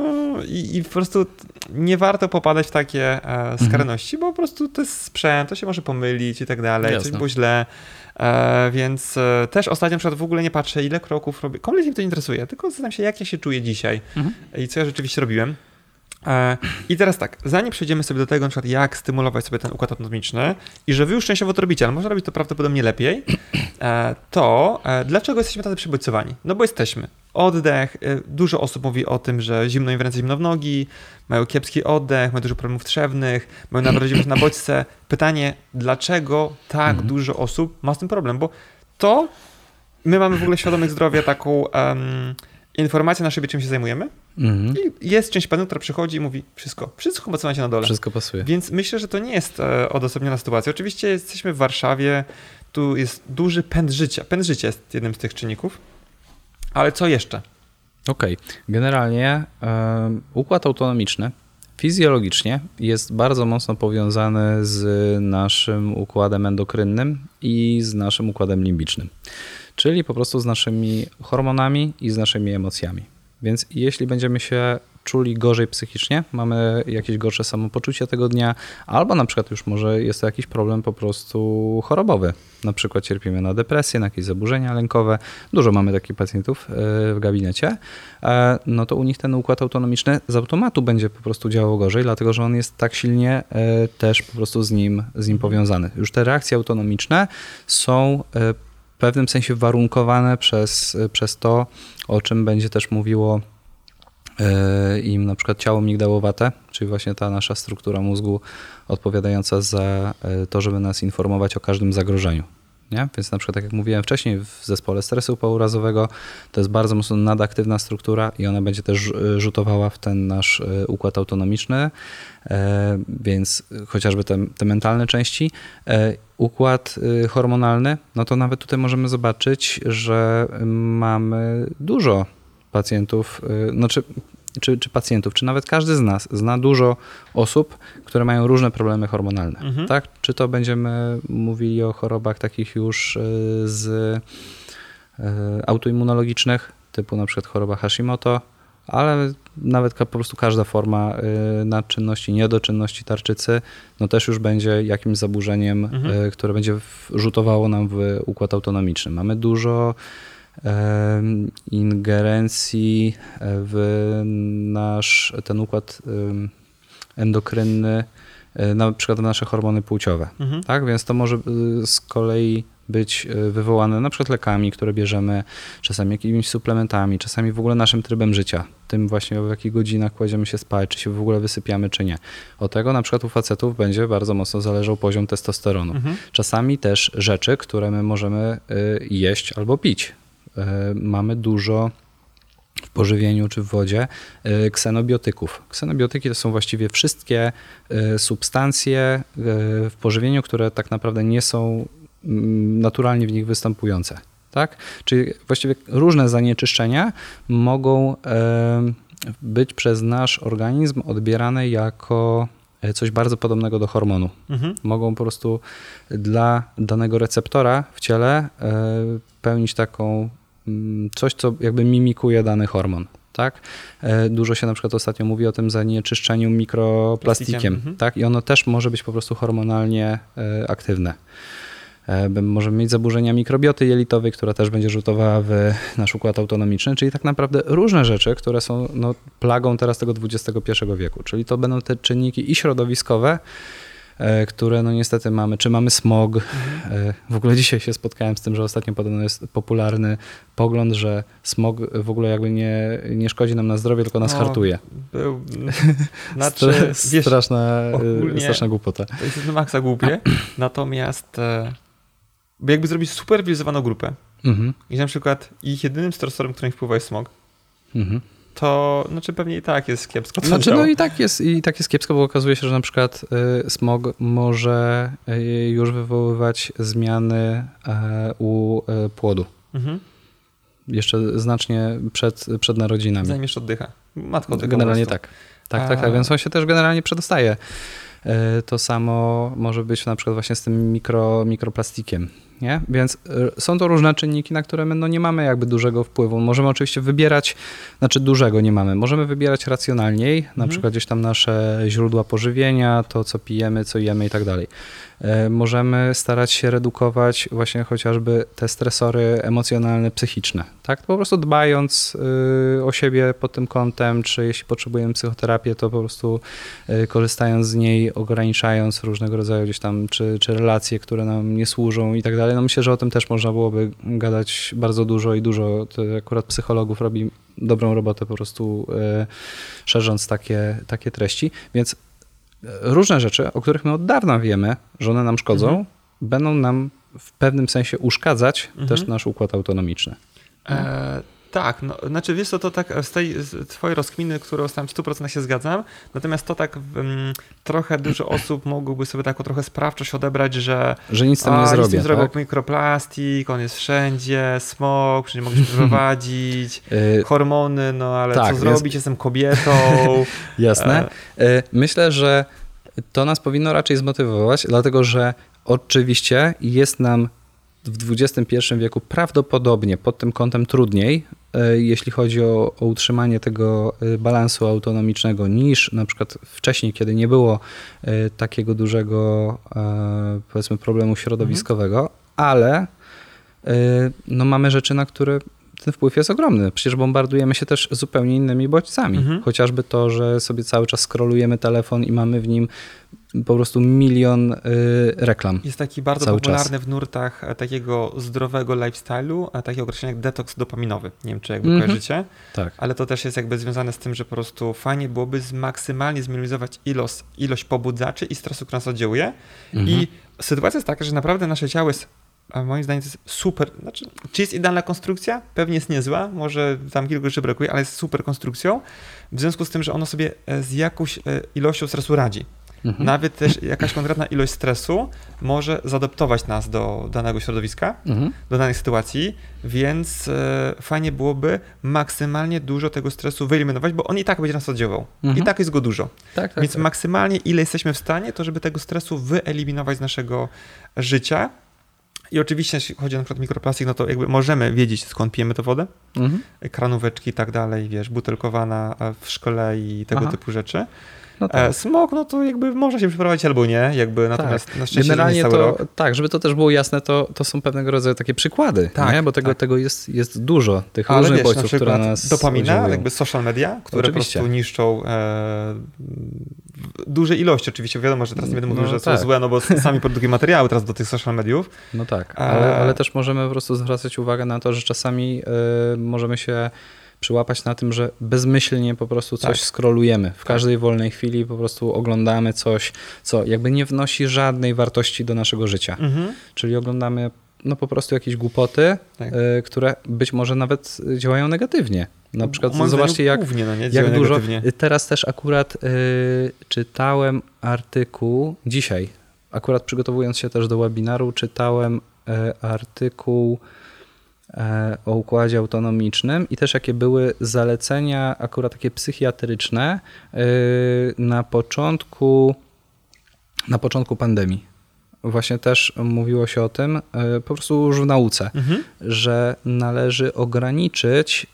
i, i po prostu nie warto popadać w takie e, mhm. skrajności, bo po prostu to jest sprzęt, to się może pomylić i tak dalej, Jasne. coś było źle. E, więc e, też ostatnio na przykład w ogóle nie patrzę, ile kroków robię. Kompletnie mnie to interesuje, tylko zastanawiam się, jak ja się czuję dzisiaj mhm. i co ja rzeczywiście robiłem. E, I teraz tak, zanim przejdziemy sobie do tego, na przykład jak stymulować sobie ten układ autonomiczny i że wy już częściowo to robicie, ale można robić to prawdopodobnie lepiej, e, to e, dlaczego jesteśmy tacy przebodźcowani? No bo jesteśmy. Oddech, dużo osób mówi o tym, że zimno im w ręce, zimno w nogi, mają kiepski oddech, mają dużo problemów trzewnych, mają nawrażliwość na bodźce. Pytanie, dlaczego tak mhm. dużo osób ma z tym problem? Bo to my mamy w ogóle świadomych zdrowia taką um, informację na siebie, czym się zajmujemy, Mhm. I jest część panelu, która przychodzi i mówi wszystko, wszystko co macie na dole. Wszystko pasuje. Więc myślę, że to nie jest e, odosobniona sytuacja. Oczywiście jesteśmy w Warszawie, tu jest duży pęd życia. Pęd życia jest jednym z tych czynników. Ale co jeszcze? Okej. Okay. Generalnie układ autonomiczny fizjologicznie jest bardzo mocno powiązany z naszym układem endokrynnym i z naszym układem limbicznym. Czyli po prostu z naszymi hormonami i z naszymi emocjami. Więc jeśli będziemy się czuli gorzej psychicznie, mamy jakieś gorsze samopoczucie tego dnia, albo na przykład już może jest to jakiś problem po prostu chorobowy. Na przykład cierpimy na depresję, na jakieś zaburzenia lękowe. Dużo mamy takich pacjentów e, w gabinecie. E, no to u nich ten układ autonomiczny z automatu będzie po prostu działał gorzej, dlatego że on jest tak silnie e, też po prostu z nim, z nim powiązany. Już te reakcje autonomiczne są w pewnym sensie warunkowane przez, przez to, o czym będzie też mówiło im na przykład ciało migdałowate, czyli właśnie ta nasza struktura mózgu odpowiadająca za e, to, żeby nas informować o każdym zagrożeniu. Nie? Więc na przykład, tak jak mówiłem wcześniej, w zespole stresu pourazowego to jest bardzo mocno nadaktywna struktura i ona będzie też e, rzutowała w ten nasz układ autonomiczny, więc chociażby te, te mentalne części. Układ hormonalny, no to nawet tutaj możemy zobaczyć, że mamy dużo pacjentów, znaczy czy, czy pacjentów, czy nawet każdy z nas zna dużo osób, które mają różne problemy hormonalne. Mhm. Tak? Czy to będziemy mówili o chorobach takich już z autoimmunologicznych, typu na przykład choroba Hashimoto, ale nawet po prostu każda forma y, nadczynności, niedoczynności tarczycy, no też już będzie jakimś zaburzeniem, mhm. Y, które będzie rzutowało nam w układ autonomiczny. Mamy dużo ingerencji w nasz ten układ endokrynny, y, na przykład nasze hormony płciowe. Mhm. Tak? Więc to może z kolei być e, wywołane na przykład lekami, które bierzemy, czasami jakimiś suplementami, czasami w ogóle naszym trybem życia, tym właśnie w jakich godzinach kładziemy się spać, czy się w ogóle wysypiamy, czy nie. Od tego na przykład u facetów będzie bardzo mocno zależał poziom testosteronu. Mhm. Czasami też rzeczy, które my możemy e, jeść albo pić. E, mamy dużo w pożywieniu czy w wodzie ksenobiotyków. Ksenobiotyki to są właściwie wszystkie substancje w pożywieniu, które tak naprawdę nie są Mm, naturalnie w nich występujące. Tak? Czyli właściwie różne zanieczyszczenia mogą być przez nasz organizm odbierane jako e, coś bardzo podobnego do hormonu. Mhm. Mogą po prostu dla danego receptora w ciele e, pełnić taką coś, co jakby mimikuje dany hormon. Tak? E, dużo się na przykład ostatnio mówi o tym zanieczyszczeniu mikroplastikiem, mhm. tak? I ono też może być po prostu hormonalnie aktywne. E, możemy mieć zaburzenia mikrobioty jelitowej, która też będzie rzutowała w nasz układ autonomiczny, czyli tak naprawdę różne rzeczy, które są no, plagą teraz tego XXI wieku. Czyli to będą te czynniki i środowiskowe, e, które no niestety mamy, czy mamy smog. Mhm. E, w ogóle dzisiaj się spotkałem z tym, że ostatnio podobno jest popularny pogląd, że smog w ogóle jakby nie, nie szkodzi nam na zdrowie, tylko nas no, hartuje. Był, <laughs> znaczy, wiesz, straszna, ogólnie, straszna głupota. To jest na maksa głupie, <clears throat> natomiast jakby zrobić superwizowaną grupę mhm. i na przykład ich jedynym stresorem, który wpływa jest smog, mhm. To znaczy pewnie i tak jest kiepsko. Znaczy no i tak jest, i tak jest kiepsko, bo okazuje się, że na przykład y, smog może y, już wywoływać zmiany y, u płodu. Mhm. Jeszcze znacznie przed, przed narodzinami. Zanim jeszcze oddycha. Matko oddycha. Generalnie tak. Tak, tak, tak. Więc on się też generalnie przedostaje To samo może być na przykład właśnie z tym mikro, mikroplastikiem. Nie? Więc y, są to różne czynniki, na które my no, nie mamy jakby dużego wpływu. Możemy oczywiście wybierać, znaczy dużego nie mamy. Możemy wybierać racjonalniej, na mhm. przykład gdzieś tam nasze źródła pożywienia, to co pijemy, co jemy i tak dalej. E, możemy starać się redukować właśnie chociażby te stresory emocjonalne, psychiczne. Tak? Po prostu dbając y, o siebie pod tym kątem, czy jeśli potrzebujemy psychoterapię, to po prostu y, korzystając z niej, ograniczając różnego rodzaju gdzieś tam, czy, czy relacje, które nam nie służą i tak dalej. No myślę, że o tym też można byłoby gadać bardzo dużo i dużo. To akurat psychologów robi dobrą robotę po prostu y, szerząc takie, takie treści. Więc różne rzeczy, o których my od dawna wiemy, że one nam szkodzą, mhm. będą nam w pewnym sensie uszkadzać mhm. też nasz układ autonomiczny. E, tak, no, znaczy wiesz co, to tak z tej z twojej rozkminy, którą tam w 100% się zgadzam, natomiast to tak um, trochę dużo <clears throat> osób mogłoby sobie taką trochę sprawczość odebrać, że że nic tam nie zrobię, zrobią tak? mikroplastik, on jest wszędzie, smog, nie mogę się <laughs> przeprowadzić, y, hormony, no ale tak, co zrobić, jest... jestem kobietą. <laughs> Jasne. E. Y, myślę, że to nas powinno raczej zmotywować, dlatego że oczywiście jest nam w XXI wieku prawdopodobnie pod tym kątem trudniej, e, jeśli chodzi o, o, utrzymanie tego e, balansu autonomicznego, niż na przykład wcześniej, kiedy nie było e, takiego dużego, powiedzmy, problemu środowiskowego, mhm. ale no, mamy rzeczy, na które ten wpływ jest ogromny. Przecież bombardujemy się też zupełnie innymi bodźcami. Mhm. Chociażby to, że sobie cały czas skrolujemy telefon i mamy w nim po prostu milion y, reklam. Jest taki bardzo popularny czas. w nurtach e, takiego zdrowego lifestyle'u, a takie określenie jak detoks dopaminowy. Nie wiem, czy jakby mm -hmm. kojarzycie. Tak. Ale to też jest jakby związane z tym, że po prostu fajnie byłoby maksymalnie zminimalizować ilość, ilość pobudzaczy i stresu, który nas oddziałuje. Mm -hmm. I sytuacja jest taka, że naprawdę nasze ciało jest a moim zdaniem to jest super. Znaczy, czy jest idealna konstrukcja? Pewnie jest niezła, może tam kilku rzeczy brakuje, ale jest super konstrukcją. W związku z tym, że ono sobie e, z jakąś e, ilością stresu radzi. Mhm. Nawet też jakaś konkretna ilość stresu może zaadoptować nas do danego środowiska, mhm. do danej sytuacji, więc e, fajnie byłoby maksymalnie dużo tego stresu wyeliminować, bo on i tak będzie nas oddziaływał. Mhm. I tak jest go dużo. Tak, tak, więc tak. maksymalnie ile jesteśmy w stanie, to żeby tego stresu wyeliminować z naszego życia. I oczywiście, jeśli chodzi na przykład o mikroplastik, no to jakby możemy wiedzieć, skąd pijemy tę wodę. Mhm. Kranóweczki i tak dalej, wiesz, butelkowana w szkole i tego Aha. typu rzeczy. No tak. E, smog, no to jakby można się przeprowadzić albo nie, jakby tak. natomiast na szczęście Generalnie to, rok. tak, żeby to też było jasne, to, to są pewnego rodzaju takie przykłady, tak, nie? bo tego, tak. tego jest, jest dużo, tych Ale różnych wiesz, bodźców, które nas Dopamina, jakby social media, które Oczywiście. po prostu niszczą e, duże ilości oczywiście. Wiadomo, że teraz nie będę mówił, no, że tak. są złe, no bo sami produkujemy materiały teraz do tych social mediów. No tak, ale, ale też możemy po prostu zwracać uwagę na to, że czasami y, możemy się przyłapać na tym, że bezmyślnie po prostu coś tak. skrolujemy. W tak. każdej wolnej chwili po prostu oglądamy coś, co jakby nie wnosi żadnej wartości do naszego życia. Mhm. Czyli oglądamy no po prostu jakieś głupoty, tak. y, które być może nawet działają negatywnie. Na przykład Moim zobaczcie, jak, głównie, no nie, jak dużo. Negatywnie. Teraz też akurat y, czytałem artykuł dzisiaj, akurat przygotowując się też do webinaru, czytałem y, artykuł o układzie autonomicznym i też jakie były zalecenia akurat takie psychiatryczne e, na początku, na początku pandemii. Właśnie też mówiło się o tym, e, po prostu już w nauce, mhm. że należy ograniczyć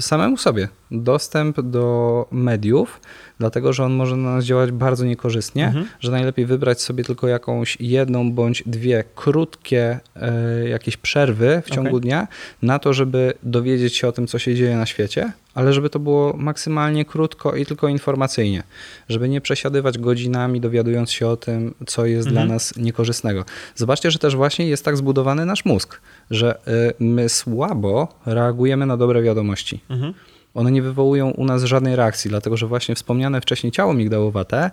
samemu sobie dostęp do mediów, dlatego że on może na nas działać bardzo niekorzystnie, mhm. że najlepiej wybrać sobie tylko jakąś jedną bądź dwie krótkie e, jakieś przerwy w ciągu okay. dnia na to, żeby dowiedzieć się o tym, co się dzieje na świecie, ale żeby to było maksymalnie krótko i tylko informacyjnie, żeby nie przesiadywać godzinami dowiadując się o tym, co jest mhm. dla nas niekorzystnego. Zobaczcie, że też właśnie jest tak zbudowany nasz mózg, że y, my słabo reagujemy na dobre wiadomości. Mhm one nie wywołują u nas żadnej reakcji, dlatego że właśnie wspomniane wcześniej ciało migdałowate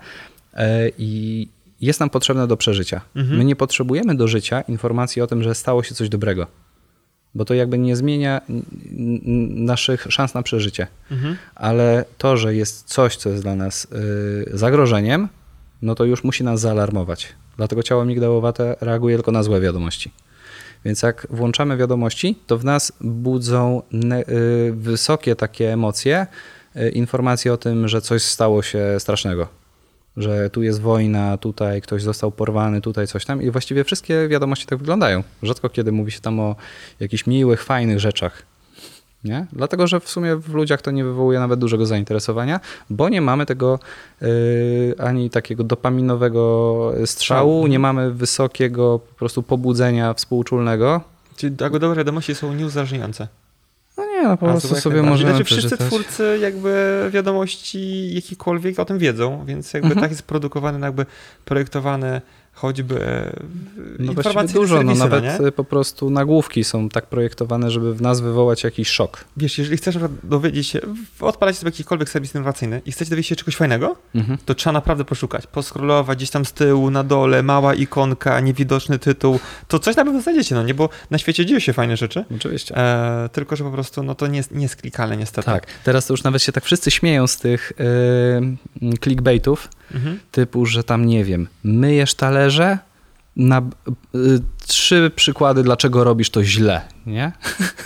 e, i jest nam potrzebne do przeżycia. Mhm. My nie potrzebujemy do życia informacji o tym, że stało się coś dobrego, bo to jakby nie zmienia naszych szans na przeżycie. Mhm. Ale to, że jest coś, co jest dla nas e, zagrożeniem, no to już musi nas zaalarmować. Dlatego ciało migdałowate reaguje tylko na złe wiadomości. Więc jak włączamy wiadomości, to w nas budzą y, wysokie takie emocje, y, informacje o tym, że coś stało się strasznego. że tu jest wojna, tutaj ktoś został porwany, tutaj coś tam i właściwie wszystkie wiadomości tak wyglądają. Rzadko kiedy mówi się tam o jakichś miłych, fajnych rzeczach. Nie? Dlatego, że w sumie w ludziach to nie wywołuje nawet dużego zainteresowania, bo nie mamy tego yy, ani takiego dopaminowego strzału, nie mamy wysokiego po prostu pobudzenia współczulnego. Czyli dobre wiadomości są nieuzależniające. No nie, no po A, prostu sobie możemy Znaczy, wszyscy przeczytać. twórcy jakby wiadomości jakikolwiek o tym wiedzą, więc jakby Mhm. tak jest produkowany, jakby projektowany choćby e, No informacje dużo, no serwisy, nawet nie? po prostu nagłówki są tak projektowane, żeby w nas wywołać jakiś szok. Wiesz, jeżeli chcesz dowiedzieć się, odpalacie sobie jakikolwiek serwis innowacyjny i chcecie dowiedzieć się czegoś fajnego, Mhm. to trzeba naprawdę poszukać, poskrolować gdzieś tam z tyłu, na dole, mała ikonka, niewidoczny tytuł, to coś na pewno znajdziecie, no nie, bo na świecie dzieją się fajne rzeczy, Oczywiście. e, tylko że po prostu no to nie jest, nie jest klikalne niestety. Tak, teraz to już nawet się tak wszyscy śmieją z tych yy, clickbaitów, Mhm. typu, że tam nie wiem, myjesz talerze, na y, trzy przykłady, dlaczego robisz to źle, nie?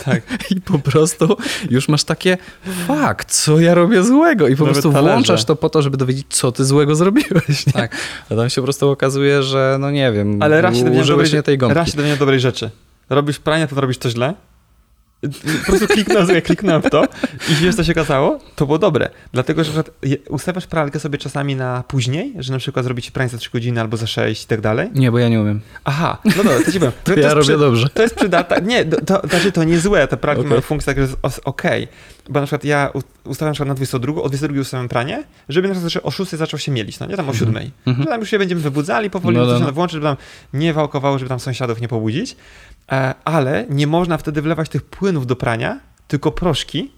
Tak. <laughs> I po prostu już masz takie, fuck, co ja robię złego? I po Nawet prostu talerze. włączasz to po to, żeby dowiedzieć, co ty złego zrobiłeś, nie? Tak. A tam się po prostu okazuje, że no nie wiem, Ale raz się użyłeś dobrej, nie tej gąbki. raz się dowiedziałem dobrej rzeczy. Robisz pranie, to robisz to źle. Po prostu kliknąłem, sobie, kliknąłem w to i wiesz, co się okazało? To było dobre. Dlatego, że ustawiasz pralkę sobie czasami na później, że na przykład zrobić pranie za 3 godziny albo za 6 i tak dalej. Nie, bo ja nie umiem. Aha, no dobra, to ci powiem. <laughs> To, To ja robię przy- dobrze. To jest przydatne. Nie, to, to, znaczy to nie złe, te pralki Okej. mają funkcję taką, że jest okej. Bo na przykład ja ustawiam na przykład na 22, o 22 ustawiam pranie, żeby na przykład o 6 zaczął się mielić, no nie tam o 7. Mhm. Że tam już się będziemy wybudzali, powoli No, no, no, włączyć, żeby tam nie wałkowało, żeby tam sąsiadów nie pobudzić. E, ale nie można wtedy wlewać tych płynów do prania, tylko proszki,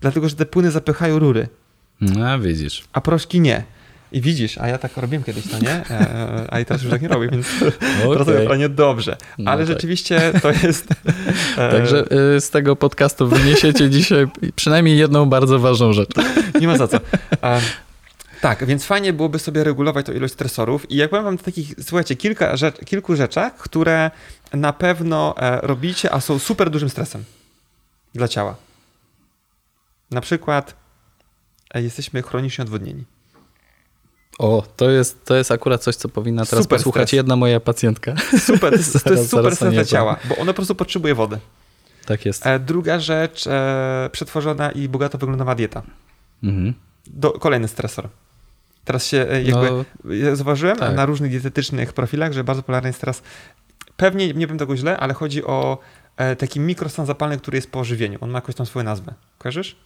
dlatego że te płyny zapychają rury, No, widzisz. a proszki nie. I widzisz, a ja tak robiłem kiedyś, no nie? E, a i teraz już tak nie robię, więc <laughs> teraz robię Okej. pranie dobrze. No Ale tak. rzeczywiście to jest... e, Także z tego podcastu wyniesiecie dzisiaj przynajmniej jedną bardzo ważną rzecz. Nie ma za co. Tak, więc fajnie byłoby sobie regulować tą ilość stresorów i jak powiem wam takich, słuchajcie, kilka rzecz, kilku rzeczach, które na pewno e, robicie, a są super dużym stresem dla ciała. Na przykład e, jesteśmy chronicznie odwodnieni. O, to jest, to jest akurat coś, co powinna teraz Super posłuchać stres. jedna moja pacjentka. <laughs> Super, to jest, to jest super stres dla ciała, bo ono po prostu potrzebuje wody. Tak jest. E, druga rzecz, przetworzona i bogato wyglądowa dieta. Mhm. Do, kolejny stresor. Teraz się jakby No, Ja zauważyłem Tak. na różnych dietetycznych profilach, że bardzo popularny jest teraz, pewnie nie wiem tego źle, ale chodzi o e, taki mikrostan zapalny, który jest po żywieniu. On ma jakąś tam swoją nazwę. Kojarzysz?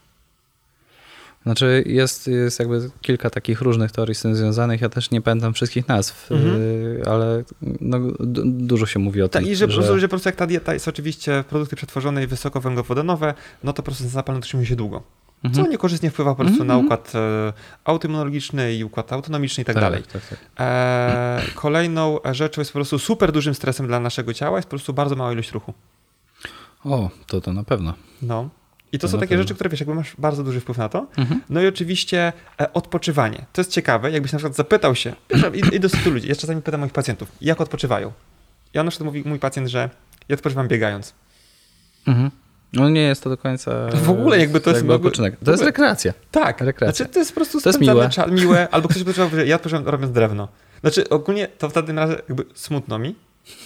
znaczy jest, jest jakby kilka takich różnych teorii z tym związanych. Ja też nie pamiętam wszystkich nazw, Mhm. y, ale no, dużo się mówi o Tak, tym. i że, że... że po prostu jak ta dieta jest oczywiście produkty przetworzone i wysokowęglowodanowe, no to po prostu zapalny utrzymuje się długo. Co Mhm. niekorzystnie wpływa po prostu na Mhm. układ e, autoimmunologiczny i układ autonomiczny i tak, dalej. Tak, tak. E, kolejną rzeczą jest po prostu super dużym stresem dla naszego ciała, jest po prostu bardzo mała ilość ruchu. O, to to na pewno. No. I to, To są takie pewno. rzeczy, które wiesz, jakby masz bardzo duży wpływ na to. Mhm. No i oczywiście e, odpoczywanie. To jest ciekawe, jakbyś na przykład zapytał się, wiesz, i, i do ludzi, ja czasami pytam moich pacjentów, jak odpoczywają. I on na przykład mówi, mój pacjent, że ja odpoczywam biegając. Mhm. No nie jest to do końca. W ogóle jakby to jest- jakby odpoczynek. To jest rekreacja. Tak, Rekreacja. znaczy to jest po prostu To jest miłe. czas, miłe, <laughs> albo ktoś odpoczywał, że ja odpoczywam robiąc drewno. Znaczy ogólnie to w takim razie jakby smutno mi,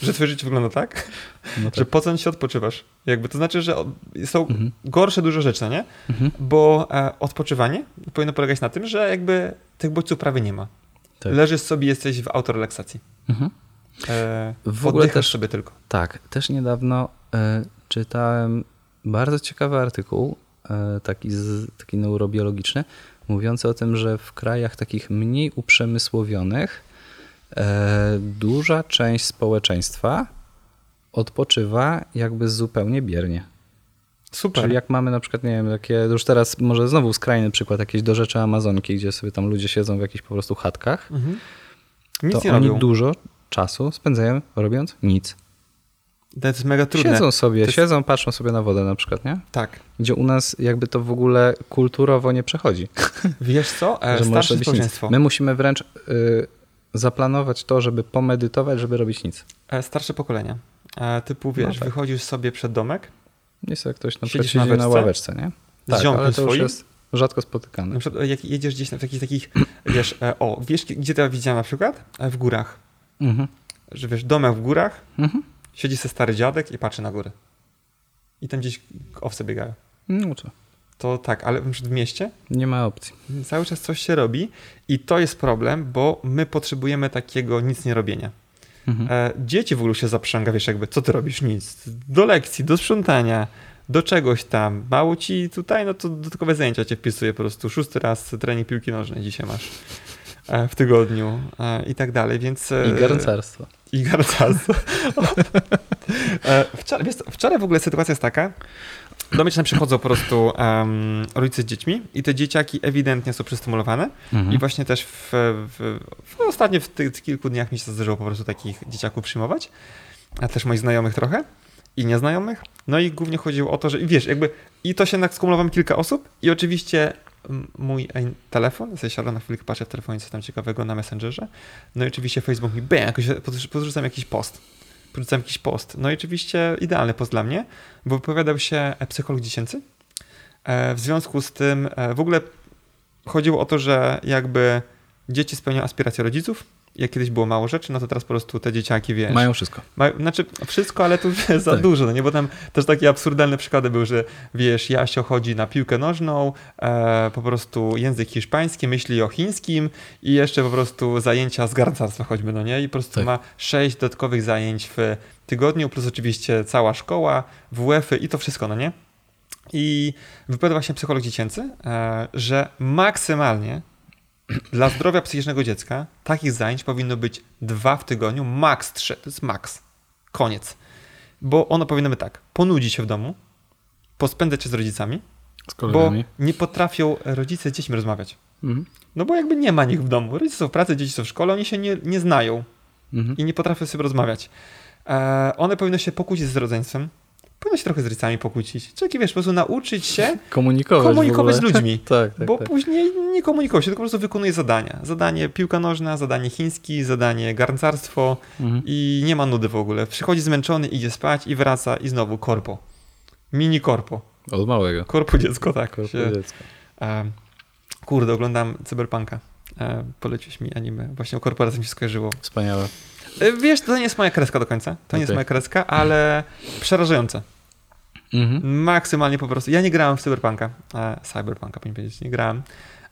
że twoje życie wygląda tak, No że tak. po co się odpoczywasz. Jakby to znaczy, że są Mhm. gorsze dużo rzeczy, nie? Mhm. Bo e, odpoczywanie powinno polegać na tym, że jakby tych bodźców prawie nie ma. Tak. Leżysz sobie, jesteś w autorelaksacji. Mhm. E, W ogóle też- sobie tylko. Tak, też niedawno e, czytałem bardzo ciekawy artykuł, e, taki, z, taki neurobiologiczny, mówiący o tym, że w krajach takich mniej uprzemysłowionych e, duża część społeczeństwa odpoczywa jakby zupełnie biernie. Super. Czyli jak mamy na przykład, nie wiem, takie, już teraz może znowu skrajny przykład, jakieś do rzeczy Amazonki, gdzie sobie tam ludzie siedzą w jakichś po prostu chatkach, Mhm. To oni robią. dużo czasu spędzają robiąc nic. To jest mega trudne. Siedzą sobie, jest- siedzą, patrzą sobie na wodę na przykład, nie? Tak. Gdzie u nas jakby to w ogóle kulturowo nie przechodzi. <laughs> Wiesz co? E, że starsze społeczeństwo. My musimy wręcz y, zaplanować to, żeby pomedytować, żeby robić nic. E, starsze pokolenia. E, typu, wiesz, No tak. wychodzisz sobie przed domek Nie jest jak ktoś na przykład na siedzi na ławeczce? nie? z Tak, ale to już jest... Rzadko spotykane. Na przykład jak jedziesz gdzieś na takich takich, <clears throat> wiesz, e, o, wiesz gdzie to widziałem na przykład? E, W górach. Mhm. Że wiesz, domek w górach, Mhm. Siedzi se stary dziadek i patrzy na górę. I tam gdzieś owce biegają. No to To tak, ale w mieście nie ma opcji. cały czas coś się robi i to jest problem, bo my potrzebujemy takiego nic nie robienia. Mhm. E, dzieci w ogóle się zaprzęga, wiesz, jakby, co ty robisz? Nic. Do lekcji, do sprzątania, do czegoś tam. Mało ci tutaj, no to dodatkowe zajęcia cię wpisuje po prostu. Szósty raz trening piłki nożnej dzisiaj masz w tygodniu e, i tak dalej, więc... e, I garncarstwo. I garncarstwo. E, wczoraj, wiesz, wczoraj w ogóle sytuacja jest taka, do mnie czasem przychodzą po prostu em, rodzice z dziećmi i te dzieciaki ewidentnie są przystymulowane Mhm. i właśnie też w, w, w ostatnio w tych kilku dniach mi się zdarzyło po prostu takich dzieciaków przyjmować, a też moich znajomych trochę i nieznajomych. No i głównie chodziło o to, że wiesz, jakby i to się tak skumulowało kilka osób i oczywiście mój e, telefon, sobie siadam na chwilkę, patrzę w telefonie, co tam ciekawego na Messengerze, no i oczywiście Facebook mi, bang, jakoś podrzuc- podrzucam jakiś post. Podrzucam jakiś post. No i oczywiście idealny post dla mnie, bo wypowiadał się e, psycholog dziecięcy. E, W związku z tym w ogóle chodziło o to, że jakby dzieci spełniają aspiracje rodziców. Jak kiedyś było mało rzeczy, no to teraz po prostu te dzieciaki, wiesz, Mają wszystko. ma, znaczy wszystko, ale tu wiesz, za <laughs> Tak. dużo, no nie? Bo tam też takie absurdalne przykłady były, że wiesz, Jasio chodzi na piłkę nożną, e, po prostu język hiszpański, myśli o chińskim i jeszcze po prostu zajęcia z garncarstwa choćby, no nie? I po prostu Tak. ma sześć dodatkowych zajęć w tygodniu, plus oczywiście cała szkoła, WF-y i to wszystko, no nie? I wypowiada właśnie psycholog dziecięcy, e, że maksymalnie <clears throat> dla zdrowia psychicznego dziecka takich zajęć powinno być dwa w tygodniu, maks trzy. To jest maks. Koniec. Bo ono powinno być tak, ponudzić się w domu, pospędzać się z rodzicami, Z bo nie potrafią rodzice z dziećmi rozmawiać. Mhm. No bo jakby nie ma nich w domu. Rodzice są w pracy, dzieci są w szkole, oni się nie, nie znają Mhm. i nie potrafią sobie rozmawiać. E, one powinny się pokłócić z rodzeństwem, powinno się trochę z rodzicami pokłócić. Czyli wiesz, po prostu nauczyć się <laughs> Komunikować, komunikować z ludźmi. <laughs> tak, tak, bo tak. później nie komunikował się, tylko po prostu wykonuje zadania. Zadanie piłka nożna, zadanie chiński, zadanie garncarstwo Mhm. i nie ma nudy w ogóle. Przychodzi zmęczony, idzie spać i wraca i znowu korpo. Mini korpo. Od małego. Korpo dziecko, tak. Korpo Się, dziecko. e, kurde, oglądam Cyberpunka. E, poleciłeś mi anime. Właśnie o korporacji mi się skojarzyło. Wspaniałe. E, wiesz, to nie jest moja kreska do końca. To nie jest moja kreska, ale przerażające. Mhm. Maksymalnie po prostu. Ja nie grałem w Cyberpunka, e, Cyberpunka powinien powiedzieć, nie grałem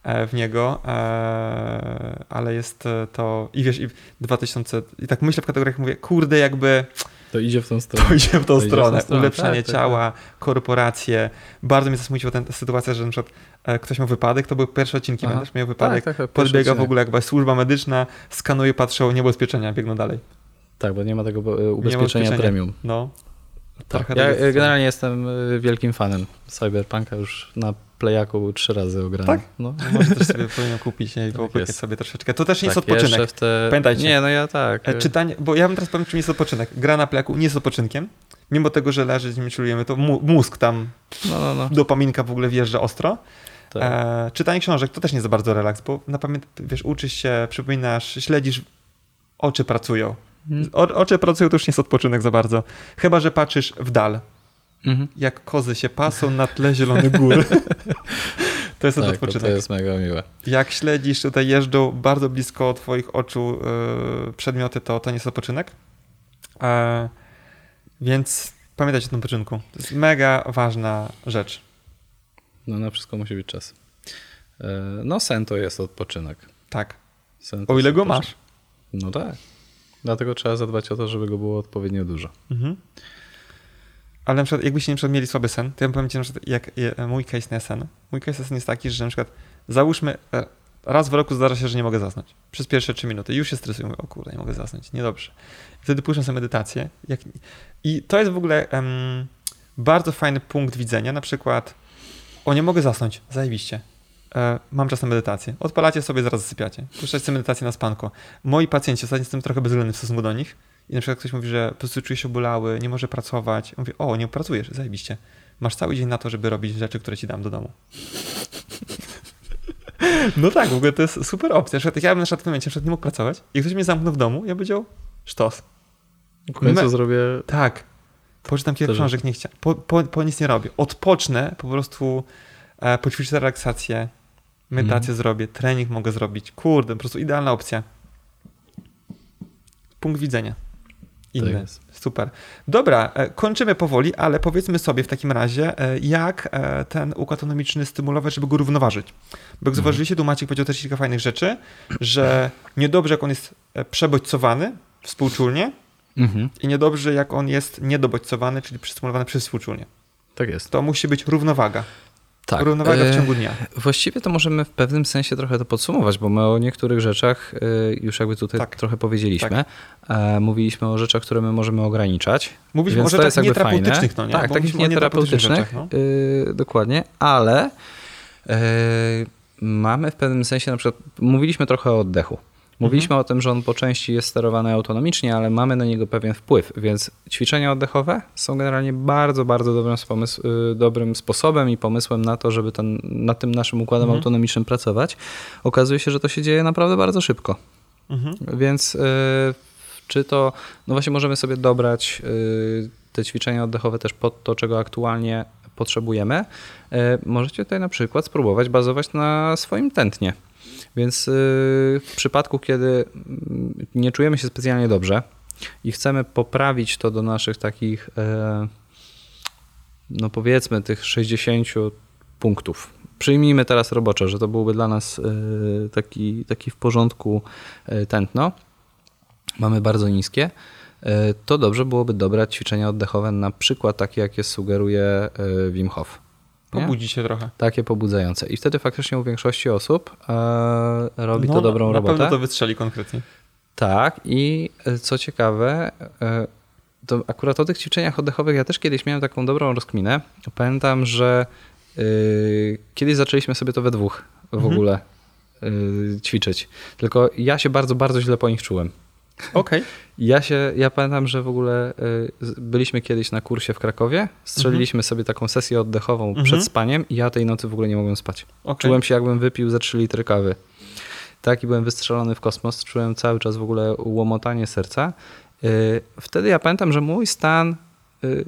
e, w niego, e, ale jest to i wiesz, i 2000, i tak myślę w kategoriach, mówię, kurde, jakby To idzie w tą stronę. to idzie w tą idzie w tą stronę, stronę, ulepszanie tak, tak, ciała, korporacje. Bardzo mnie zasmuciła ta sytuacja, że na przykład e, ktoś miał wypadek, to były pierwsze odcinki, Aha. miał wypadek, Tak, tak, tak, podbiega w ogóle jakby służba medyczna, skanuje, patrzą, niebezpieczenia, biegną dalej. Tak, bo nie ma tego e, ubezpieczenia ubezpieczenia. premium. No. Tak. Ja jest. generalnie jestem e, wielkim fanem Cyberpunka, już na Playaku trzy razy ograłem. Tak? No. Może też sobie <laughs> powinien kupić nie? i Tak jest. sobie troszeczkę. To też nie jest Tak, odpoczynek. jeszcze W te... Pamiętajcie. Nie, no ja tak. E, e, Czytanie, bo ja bym teraz powiem, czym jest odpoczynek. Gra na pleku nie jest odpoczynkiem. Mimo tego, że leży, z nim czujemy, to mózg tam, No, no, no. dopaminka w ogóle wjeżdża ostro. Tak. E, czytanie książek to też nie jest za bardzo relaks, bo na pamięć, wiesz, uczysz się, przypominasz, śledzisz, oczy pracują. Mhm. O, oczy pracują to już nie jest odpoczynek za bardzo. Chyba, że patrzysz w dal, Mhm. jak kozy się pasą na tle zielonych gór. <laughs> to jest Tak, odpoczynek. to jest mega miłe. Jak śledzisz, tutaj jeżdżą bardzo blisko twoich oczu e, przedmioty, to to nie jest odpoczynek. E, więc pamiętajcie o tym odpoczynku. To jest mega ważna rzecz. No na wszystko musi być czas. E, No sen to jest odpoczynek. Tak. Sen O ile go masz. No tak. Dlatego trzeba zadbać o to, żeby go było odpowiednio dużo. Mhm. Ale na przykład, jakbyście na przykład mieli słaby sen, to ja bym powiem ci na przykład, jak mój case na sen. Mój case na sen jest taki, że na przykład załóżmy, e, raz w roku zdarza się, że nie mogę zasnąć. Przez pierwsze trzy minuty. Już się stresuję, mówię, o kurde, nie mogę zasnąć, niedobrze. Wtedy puszczam sobie medytację. Jak... I to jest w ogóle em, bardzo fajny punkt widzenia, na przykład, o nie mogę zasnąć, zajebiście. E, mam czas na medytację. Odpalacie sobie, zaraz zasypiacie. Puszczacie sobie medytację na spanko. Moi pacjenci, ostatnio jestem trochę bezwzględny w stosunku do nich, i na przykład ktoś mówi, że po prostu czuje się obolały, nie może pracować. Mówię, o, nie pracujesz, zajebiście. Masz cały dzień na to, żeby robić rzeczy, które ci dam do domu. <laughs> No tak, w ogóle to jest super opcja. Na przykład, ja bym na przykład w momencie na przykład nie mógł pracować i ktoś mnie zamknął w domu, ja bym powiedział, sztos. W końcu Me- zrobię... Tak. Poczytam kilka książek, nie chciałem. Po, po, po nic nie robię. Odpocznę po prostu e, poćwiczyć relaksację, medytację Mhm. zrobię, trening mogę zrobić. Kurde, po prostu idealna opcja. Punkt widzenia. Inny. Tak jest. Super. Dobra, e, kończymy powoli, ale powiedzmy sobie w takim razie, e, jak e, ten układ autonomiczny stymulować, żeby go równoważyć. Bo jak zauważyliście, tu Maciek powiedział też kilka fajnych rzeczy, że niedobrze jak on jest przebodźcowany współczulnie Mhm. i niedobrze jak on jest niedobodźcowany, czyli przystymulowany przez współczulnie. Tak jest. To musi być równowaga. Tak. Równowaga w e, ciągu dnia. Właściwie to możemy w pewnym sensie trochę to podsumować, bo my o niektórych rzeczach y, już jakby tutaj Tak. trochę powiedzieliśmy. E, Mówiliśmy o rzeczach, które my możemy ograniczać. Mówiliśmy o to rzeczach nieterapeutycznych, fajne. no nie? Tak, Bo takich nieterapeutycznych, rzeczach, no. dokładnie, ale mamy w pewnym sensie na przykład, mówiliśmy trochę o oddechu. Mówiliśmy Mhm. o tym, że on po części jest sterowany autonomicznie, ale mamy na niego pewien wpływ, więc ćwiczenia oddechowe są generalnie bardzo, bardzo dobrym, pomysł, y, dobrym sposobem i pomysłem na to, żeby ten, nad tym naszym układem Mhm. autonomicznym pracować. Okazuje się, że to się dzieje naprawdę bardzo szybko. Mhm. Więc y, czy to, no właśnie możemy sobie dobrać y, te ćwiczenia oddechowe też pod to, czego aktualnie potrzebujemy. Y, możecie tutaj na przykład spróbować bazować na swoim tętnie. Więc y, w przypadku, kiedy mm, nie czujemy się specjalnie dobrze i chcemy poprawić to do naszych takich, e, no powiedzmy, tych 60 punktów. Przyjmijmy teraz roboczo, że to byłby dla nas e, taki, taki w porządku e, tętno. Mamy bardzo niskie. To dobrze byłoby dobrać ćwiczenia oddechowe, na przykład takie, jakie sugeruje Wim Hof. Pobudzi się trochę. Takie pobudzające. I wtedy faktycznie u większości osób e, robi No, to dobrą na robotę. pewno to wystrzeli konkretnie. Tak, i e, co ciekawe, e, to akurat o tych ćwiczeniach oddechowych ja też kiedyś miałem taką dobrą rozkminę. Pamiętam, że y, kiedyś zaczęliśmy sobie to we dwóch w Mhm. ogóle y, ćwiczyć. Tylko ja się bardzo, bardzo źle po nich czułem. Okej. Ja się, ja pamiętam, że w ogóle y, byliśmy kiedyś na kursie w Krakowie, strzeliliśmy sobie taką sesję oddechową Mhm. przed spaniem i ja tej nocy w ogóle nie mogłem spać. okej. Czułem się jakbym wypił ze 3 litry kawy. Tak i byłem wystrzelony w kosmos, czułem cały czas w ogóle łomotanie serca. Yy, Wtedy ja pamiętam, że mój stan yy,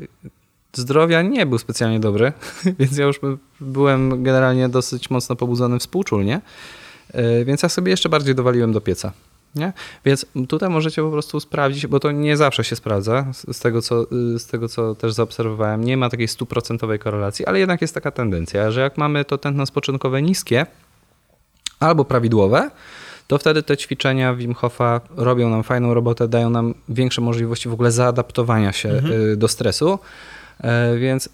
zdrowia nie był specjalnie dobry, <laughs> więc ja już by- byłem generalnie dosyć mocno pobudzony współczulnie, więc ja sobie jeszcze bardziej dowaliłem do pieca. Nie? Więc tutaj możecie po prostu sprawdzić, bo to nie zawsze się sprawdza, z, tego, co, y, z tego co też zaobserwowałem. Nie ma takiej stuprocentowej korelacji, ale jednak jest taka tendencja, że jak mamy to tętno spoczynkowe niskie albo prawidłowe, to wtedy te ćwiczenia Wim Hofa robią nam fajną robotę, dają nam większe możliwości w ogóle zaadaptowania się y, do stresu, E, więc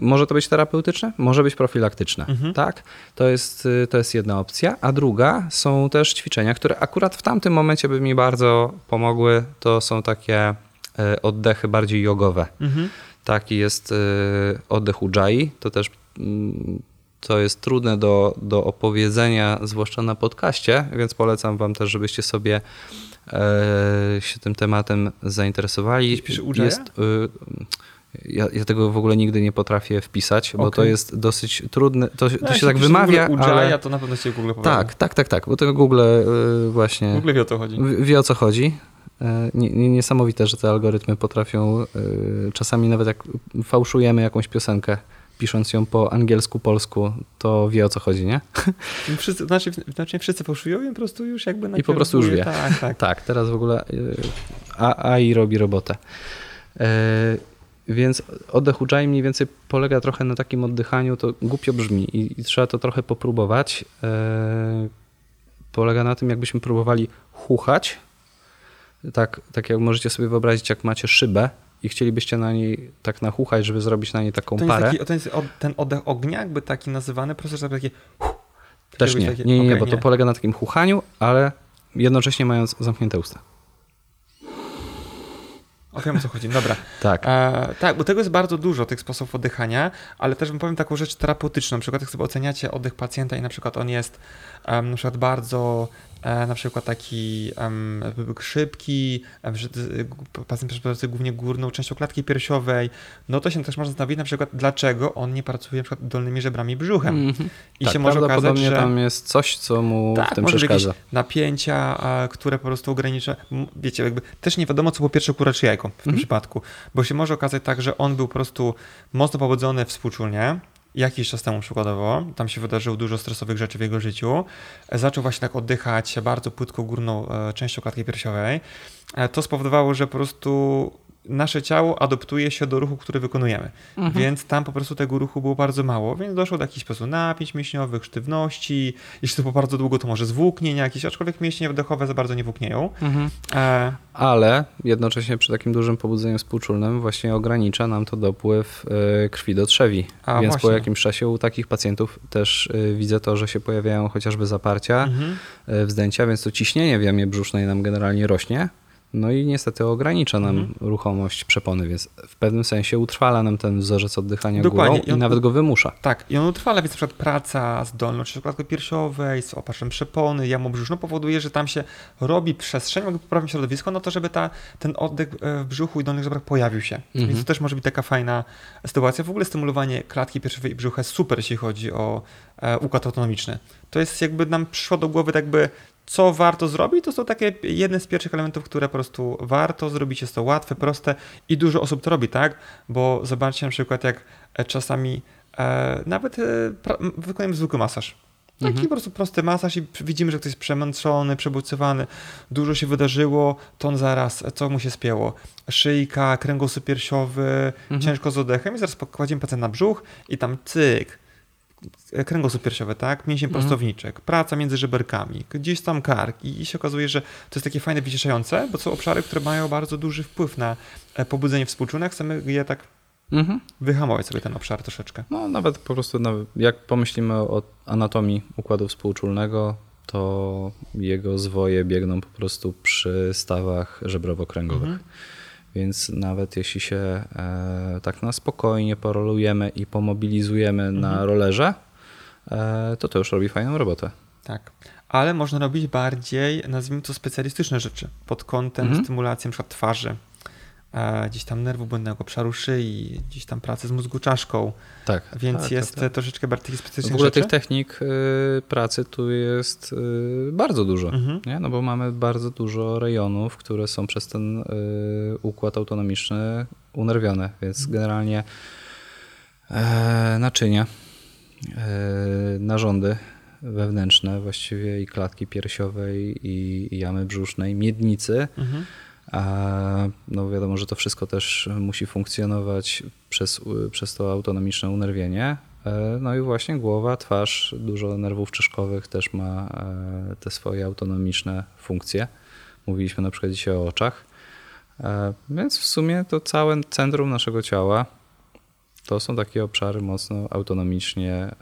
może to być terapeutyczne, może być profilaktyczne, Mhm. tak? To jest, y, to jest jedna opcja, a druga są też ćwiczenia, które akurat w tamtym momencie by mi bardzo pomogły, to są takie y, oddechy bardziej jogowe. Mhm. Taki jest y, oddech Ujjayi. To też mm, to jest trudne do, do opowiedzenia, zwłaszcza na podcaście, więc polecam wam też, żebyście sobie e, się tym tematem zainteresowali. Jest, y, ja, ja tego w ogóle nigdy nie potrafię wpisać, bo to Okej. jest dosyć trudne. To, to No, się tak wymawia, ale... to na pewno się Google powie. Tak, tak, tak, tak, bo to Google y, właśnie... W ogóle wie o co chodzi. Wie o co chodzi. E, nie- nie- Niesamowite, że te algorytmy potrafią e, czasami nawet jak fałszujemy jakąś piosenkę, pisząc ją po angielsku, polsku, to wie o co chodzi, nie? Wszyscy, znaczy, znaczy wszyscy fałszują i po prostu już jakby I po prostu już wie. Tak, tak. <laughs> Tak, teraz w ogóle e, A- AI robi robotę. Więc oddech Ujjayi mniej więcej polega trochę na takim oddychaniu, to głupio brzmi i, i trzeba to trochę popróbować. E, Polega na tym, jakbyśmy próbowali chuchać, tak, tak jak możecie sobie wyobrazić, jak macie szybę i chcielibyście na niej tak nachuchać, żeby zrobić na niej taką To, parę. taki, to jest ten oddech ognia, jakby taki nazywany, po prostu żeby takie... Też jakby nie, takie- nie, nie, okej, bo to polega na takim chuchaniu, ale jednocześnie mając zamknięte usta. O, wiem o co chodzi, dobra. Tak. E, tak, bo tego jest bardzo dużo, tych sposobów oddychania, ale też wam powiem taką rzecz terapeutyczną. Na przykład jak sobie oceniacie oddech pacjenta i na przykład on jest em, na przykład bardzo na przykład taki szybki, em, że y, pacjent głównie górną częścią klatki piersiowej, no to się też można zastanowić na przykład dlaczego on nie pracuje na przykład dolnymi żebrami i brzuchem. Mhm. I tak, się może okazać, że... tam jest coś, co mu Tak, w tym może przeszkadza. jakieś napięcia, a, które po prostu ogranicza. Wiecie, jakby też nie wiadomo, co było pierwsze kura czy jajko w tym Mhm. przypadku, bo się może okazać tak, że on był po prostu mocno pobudzony współczulnie jakiś czas temu przykładowo, tam się wydarzyło dużo stresowych rzeczy w jego życiu, e, zaczął właśnie tak oddychać bardzo płytko górną e, częścią klatki piersiowej, e, to spowodowało, że po prostu nasze ciało adoptuje się do ruchu, który wykonujemy. Mhm. Więc tam po prostu tego ruchu było bardzo mało, więc doszło do jakichś po prostu napięć mięśniowych, sztywności. Jeśli to było bardzo długo, to może zwłóknienia jakieś, aczkolwiek mięśnie wdechowe za bardzo nie włóknieją. Mhm. E... Ale jednocześnie przy takim dużym pobudzeniu współczulnym właśnie ogranicza nam to dopływ e, krwi do trzewi. A, więc właśnie. po jakimś czasie u takich pacjentów też e, widzę to, że się pojawiają chociażby zaparcia, mhm. E, wzdęcia, więc to ciśnienie w jamie brzusznej nam generalnie rośnie no i niestety ogranicza nam mhm. ruchomość przepony, więc w pewnym sensie utrwala nam ten wzorzec oddychania Dokładnie. górą i, on, i nawet go wymusza. Tak, i on utrwala, więc na przykład praca z dolną czy klatką piersiowej, z opatrzem przepony, jamą brzuszną powoduje, że tam się robi przestrzeń, jakby poprawne środowisko, no to żeby ta, ten oddech e, w brzuchu i dolnych żebrach pojawił się. Mhm. Więc to też może być taka fajna sytuacja. W ogóle stymulowanie klatki piersiowej i brzucha jest super, jeśli chodzi o e, układ autonomiczny. To jest jakby nam przyszło do głowy tak jakby co warto zrobić, to są takie jedne z pierwszych elementów, które po prostu warto zrobić. Jest to łatwe, proste i dużo osób to robi, tak? Bo zobaczcie na przykład, jak e, czasami e, nawet e, wykonujemy zwykły masaż. Taki mhm. po prostu prosty masaż i widzimy, że ktoś jest przemęczony, przebodźcowany, dużo się wydarzyło, to on zaraz, co mu się spięło? Szyjka, kręgosłup piersiowy, mhm. ciężko z oddechem i zaraz kładziemy pacjenta na brzuch i tam cyk, kręgosłup piersiowy, tak? Mięsień mhm. prostowniczek, praca między żeberkami, gdzieś tam kark i się okazuje, że to jest takie fajne, wyciszające, bo są obszary, które mają bardzo duży wpływ na e, pobudzenie współczulne, chcemy je tak mhm. wyhamować sobie ten obszar troszeczkę. No nawet po prostu, jak pomyślimy o anatomii układu współczulnego, to jego zwoje biegną po prostu przy stawach żebrowo-kręgowych. Mhm. Więc nawet jeśli się e, tak na spokojnie porolujemy i pomobilizujemy mhm. na rolerze, e, to to już robi fajną robotę. Tak. Ale można robić bardziej, nazwijmy to specjalistyczne rzeczy pod kątem mhm. stymulacji np. twarzy, gdzieś tam nerwu błędnego, obszaru szyi, gdzieś tam pracy z mózgu czaszką. Tak. Więc tak, jest tak, tak. troszeczkę bardziej specjalistycznych W ogóle rzeczy. tych technik y, pracy tu jest y, bardzo dużo, mhm. nie? no bo mamy bardzo dużo rejonów, które są przez ten y, układ autonomiczny unerwione, więc mhm. generalnie e, naczynia, e, narządy wewnętrzne właściwie i klatki piersiowej i, i jamy brzusznej, miednicy, mhm a no wiadomo, że to wszystko też musi funkcjonować przez, przez to autonomiczne unerwienie. E, no i właśnie głowa, twarz, dużo nerwów czaszkowych też ma e, te swoje autonomiczne funkcje. Mówiliśmy na przykład dzisiaj o oczach. E, więc w sumie to całe centrum naszego ciała to są takie obszary mocno autonomicznie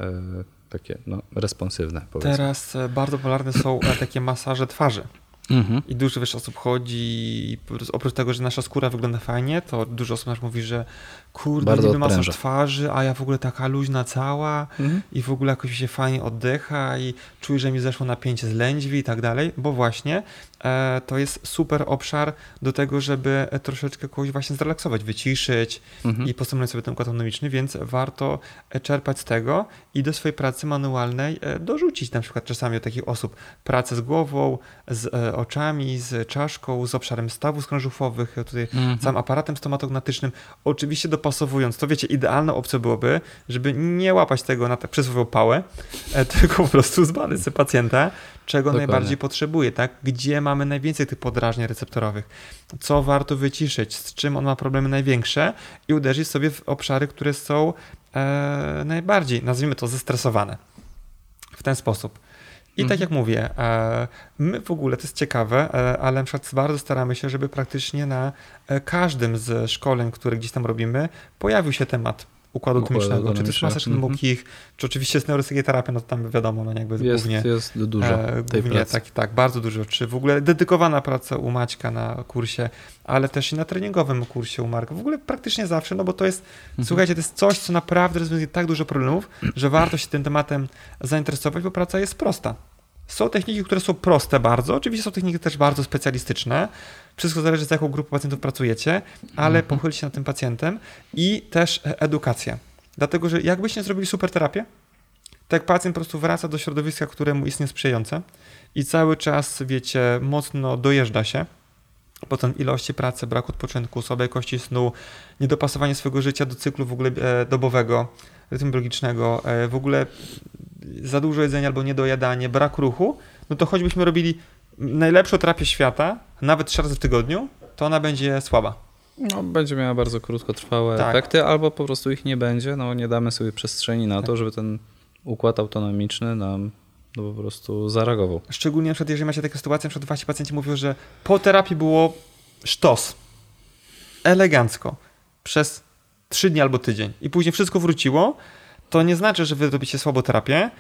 takie no, responsywne. Powiedzmy. Teraz bardzo popularne są takie masaże twarzy. Mhm. I dużo wiesz, osób chodzi oprócz tego, że nasza skóra wygląda fajnie, to dużo osób nas mówi, że kurde, Bardzo niby masaż twarzy, a ja w ogóle taka luźna cała mhm. i w ogóle jakoś się fajnie oddycha i czuję, że mi zeszło napięcie z lędźwi i tak dalej, bo właśnie e, to jest super obszar do tego, żeby troszeczkę kogoś właśnie zrelaksować, wyciszyć mhm. i postawić sobie ten układ autonomiczny, więc warto e, czerpać z tego i do swojej pracy manualnej e, dorzucić na przykład czasami od takich osób pracę z głową, z e, oczami, z czaszką, z obszarem stawów skrążufowych, tutaj mhm. całym aparatem stomatognatycznym. Oczywiście dopasowując to, wiecie, idealną opcją byłoby, żeby nie łapać tego na tak przysłowiową pałę, e, <laughs> tylko po prostu zbadać sobie pacjenta, czego Dokładnie. najbardziej potrzebuje, tak? Gdzie mamy najwięcej tych podrażnień receptorowych, co warto wyciszyć, z czym on ma problemy największe i uderzyć sobie w obszary, które są e, najbardziej, nazwijmy to, zestresowane. W ten sposób. I tak mhm. jak mówię, e, my w ogóle, to jest ciekawe, e, ale na przykład bardzo staramy się, żeby praktycznie na e, każdym z szkoleń, które gdzieś tam robimy, pojawił się temat układu autonomicznego, czy jest masaż mm -hmm. czy oczywiście jest neurosygiaterapia, no to tam wiadomo, no jakby jest, głównie, jest dużo e, tej głównie, tak, tak, bardzo dużo, czy w ogóle dedykowana praca u Maćka na kursie, ale też i na treningowym kursie u Marka, w ogóle praktycznie zawsze, no bo to jest, mm -hmm. słuchajcie, to jest coś, co naprawdę rozwiązuje tak dużo problemów, że warto się tym tematem zainteresować, bo praca jest prosta. Są techniki, które są proste bardzo, oczywiście są techniki też bardzo specjalistyczne. Wszystko zależy z jaką grupą pacjentów pracujecie, ale mhm. pochylcie się nad tym pacjentem i też edukacja. Dlatego, że jakbyście zrobili super terapię, tak pacjent po prostu wraca do środowiska, któremu jest niesprzyjające i cały czas, wiecie, mocno dojeżdża się, potem ilości pracy, brak odpoczynku, słabej jakości snu, niedopasowanie swojego życia do cyklu w ogóle e, dobowego, rytmu biologicznego, e, w ogóle za dużo jedzenia albo niedojadanie, brak ruchu, no to choćbyśmy robili najlepszą terapię świata, nawet trzy razy w tygodniu, to ona będzie słaba. No, będzie miała bardzo krótkotrwałe Tak. efekty, albo po prostu ich nie będzie. No, nie damy sobie przestrzeni na to, żeby ten układ autonomiczny nam no, po prostu zareagował. Szczególnie na przykład, jeżeli macie takie sytuacje, na przykład wasi pacjenci mówią, że po terapii było sztos. Elegancko. Przez trzy dni albo tydzień. I później wszystko wróciło. To nie znaczy, że wy robicie słabo terapię.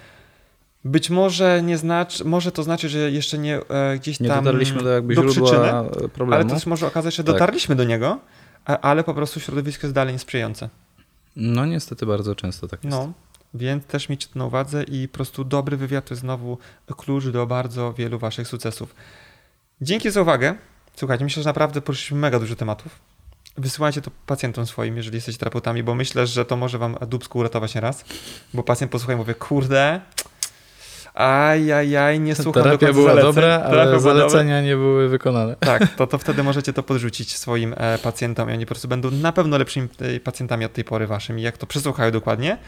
Być może nie znaczy, może to znaczy, że jeszcze nie e, gdzieś Nie tam dotarliśmy do jakby do przyczyny, problemu. ale to też może okazać się, że Tak. dotarliśmy do niego, a- ale po prostu środowisko jest dalej niesprzyjające. No niestety bardzo często tak jest. No, więc też miejcie to na uwadze i po prostu dobry wywiad to jest znowu klucz do bardzo wielu waszych sukcesów. Dzięki za uwagę. Słuchajcie, myślę, że naprawdę poruszyliśmy mega dużo tematów. Wysyłajcie to pacjentom swoim, jeżeli jesteście terapeutami, bo myślę, że to może wam dubsko uratować nieraz. Bo pacjent posłucha i mówi, kurde, ajajaj, nie słucham Terapia była zaleceń. dobra, Terapia ale była dobra. zalecenia nie były wykonane. Tak, <laughs> to, to wtedy możecie to podrzucić swoim e, pacjentom i oni po prostu będą na pewno lepszymi e, pacjentami od tej pory waszymi, jak to przesłuchają dokładnie.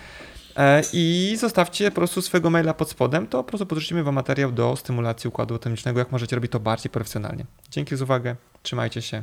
E, I zostawcie po prostu swojego maila pod spodem, to po prostu podrzucimy wam materiał do stymulacji układu autonomicznego, jak możecie robić to bardziej profesjonalnie. Dzięki za uwagę, trzymajcie się.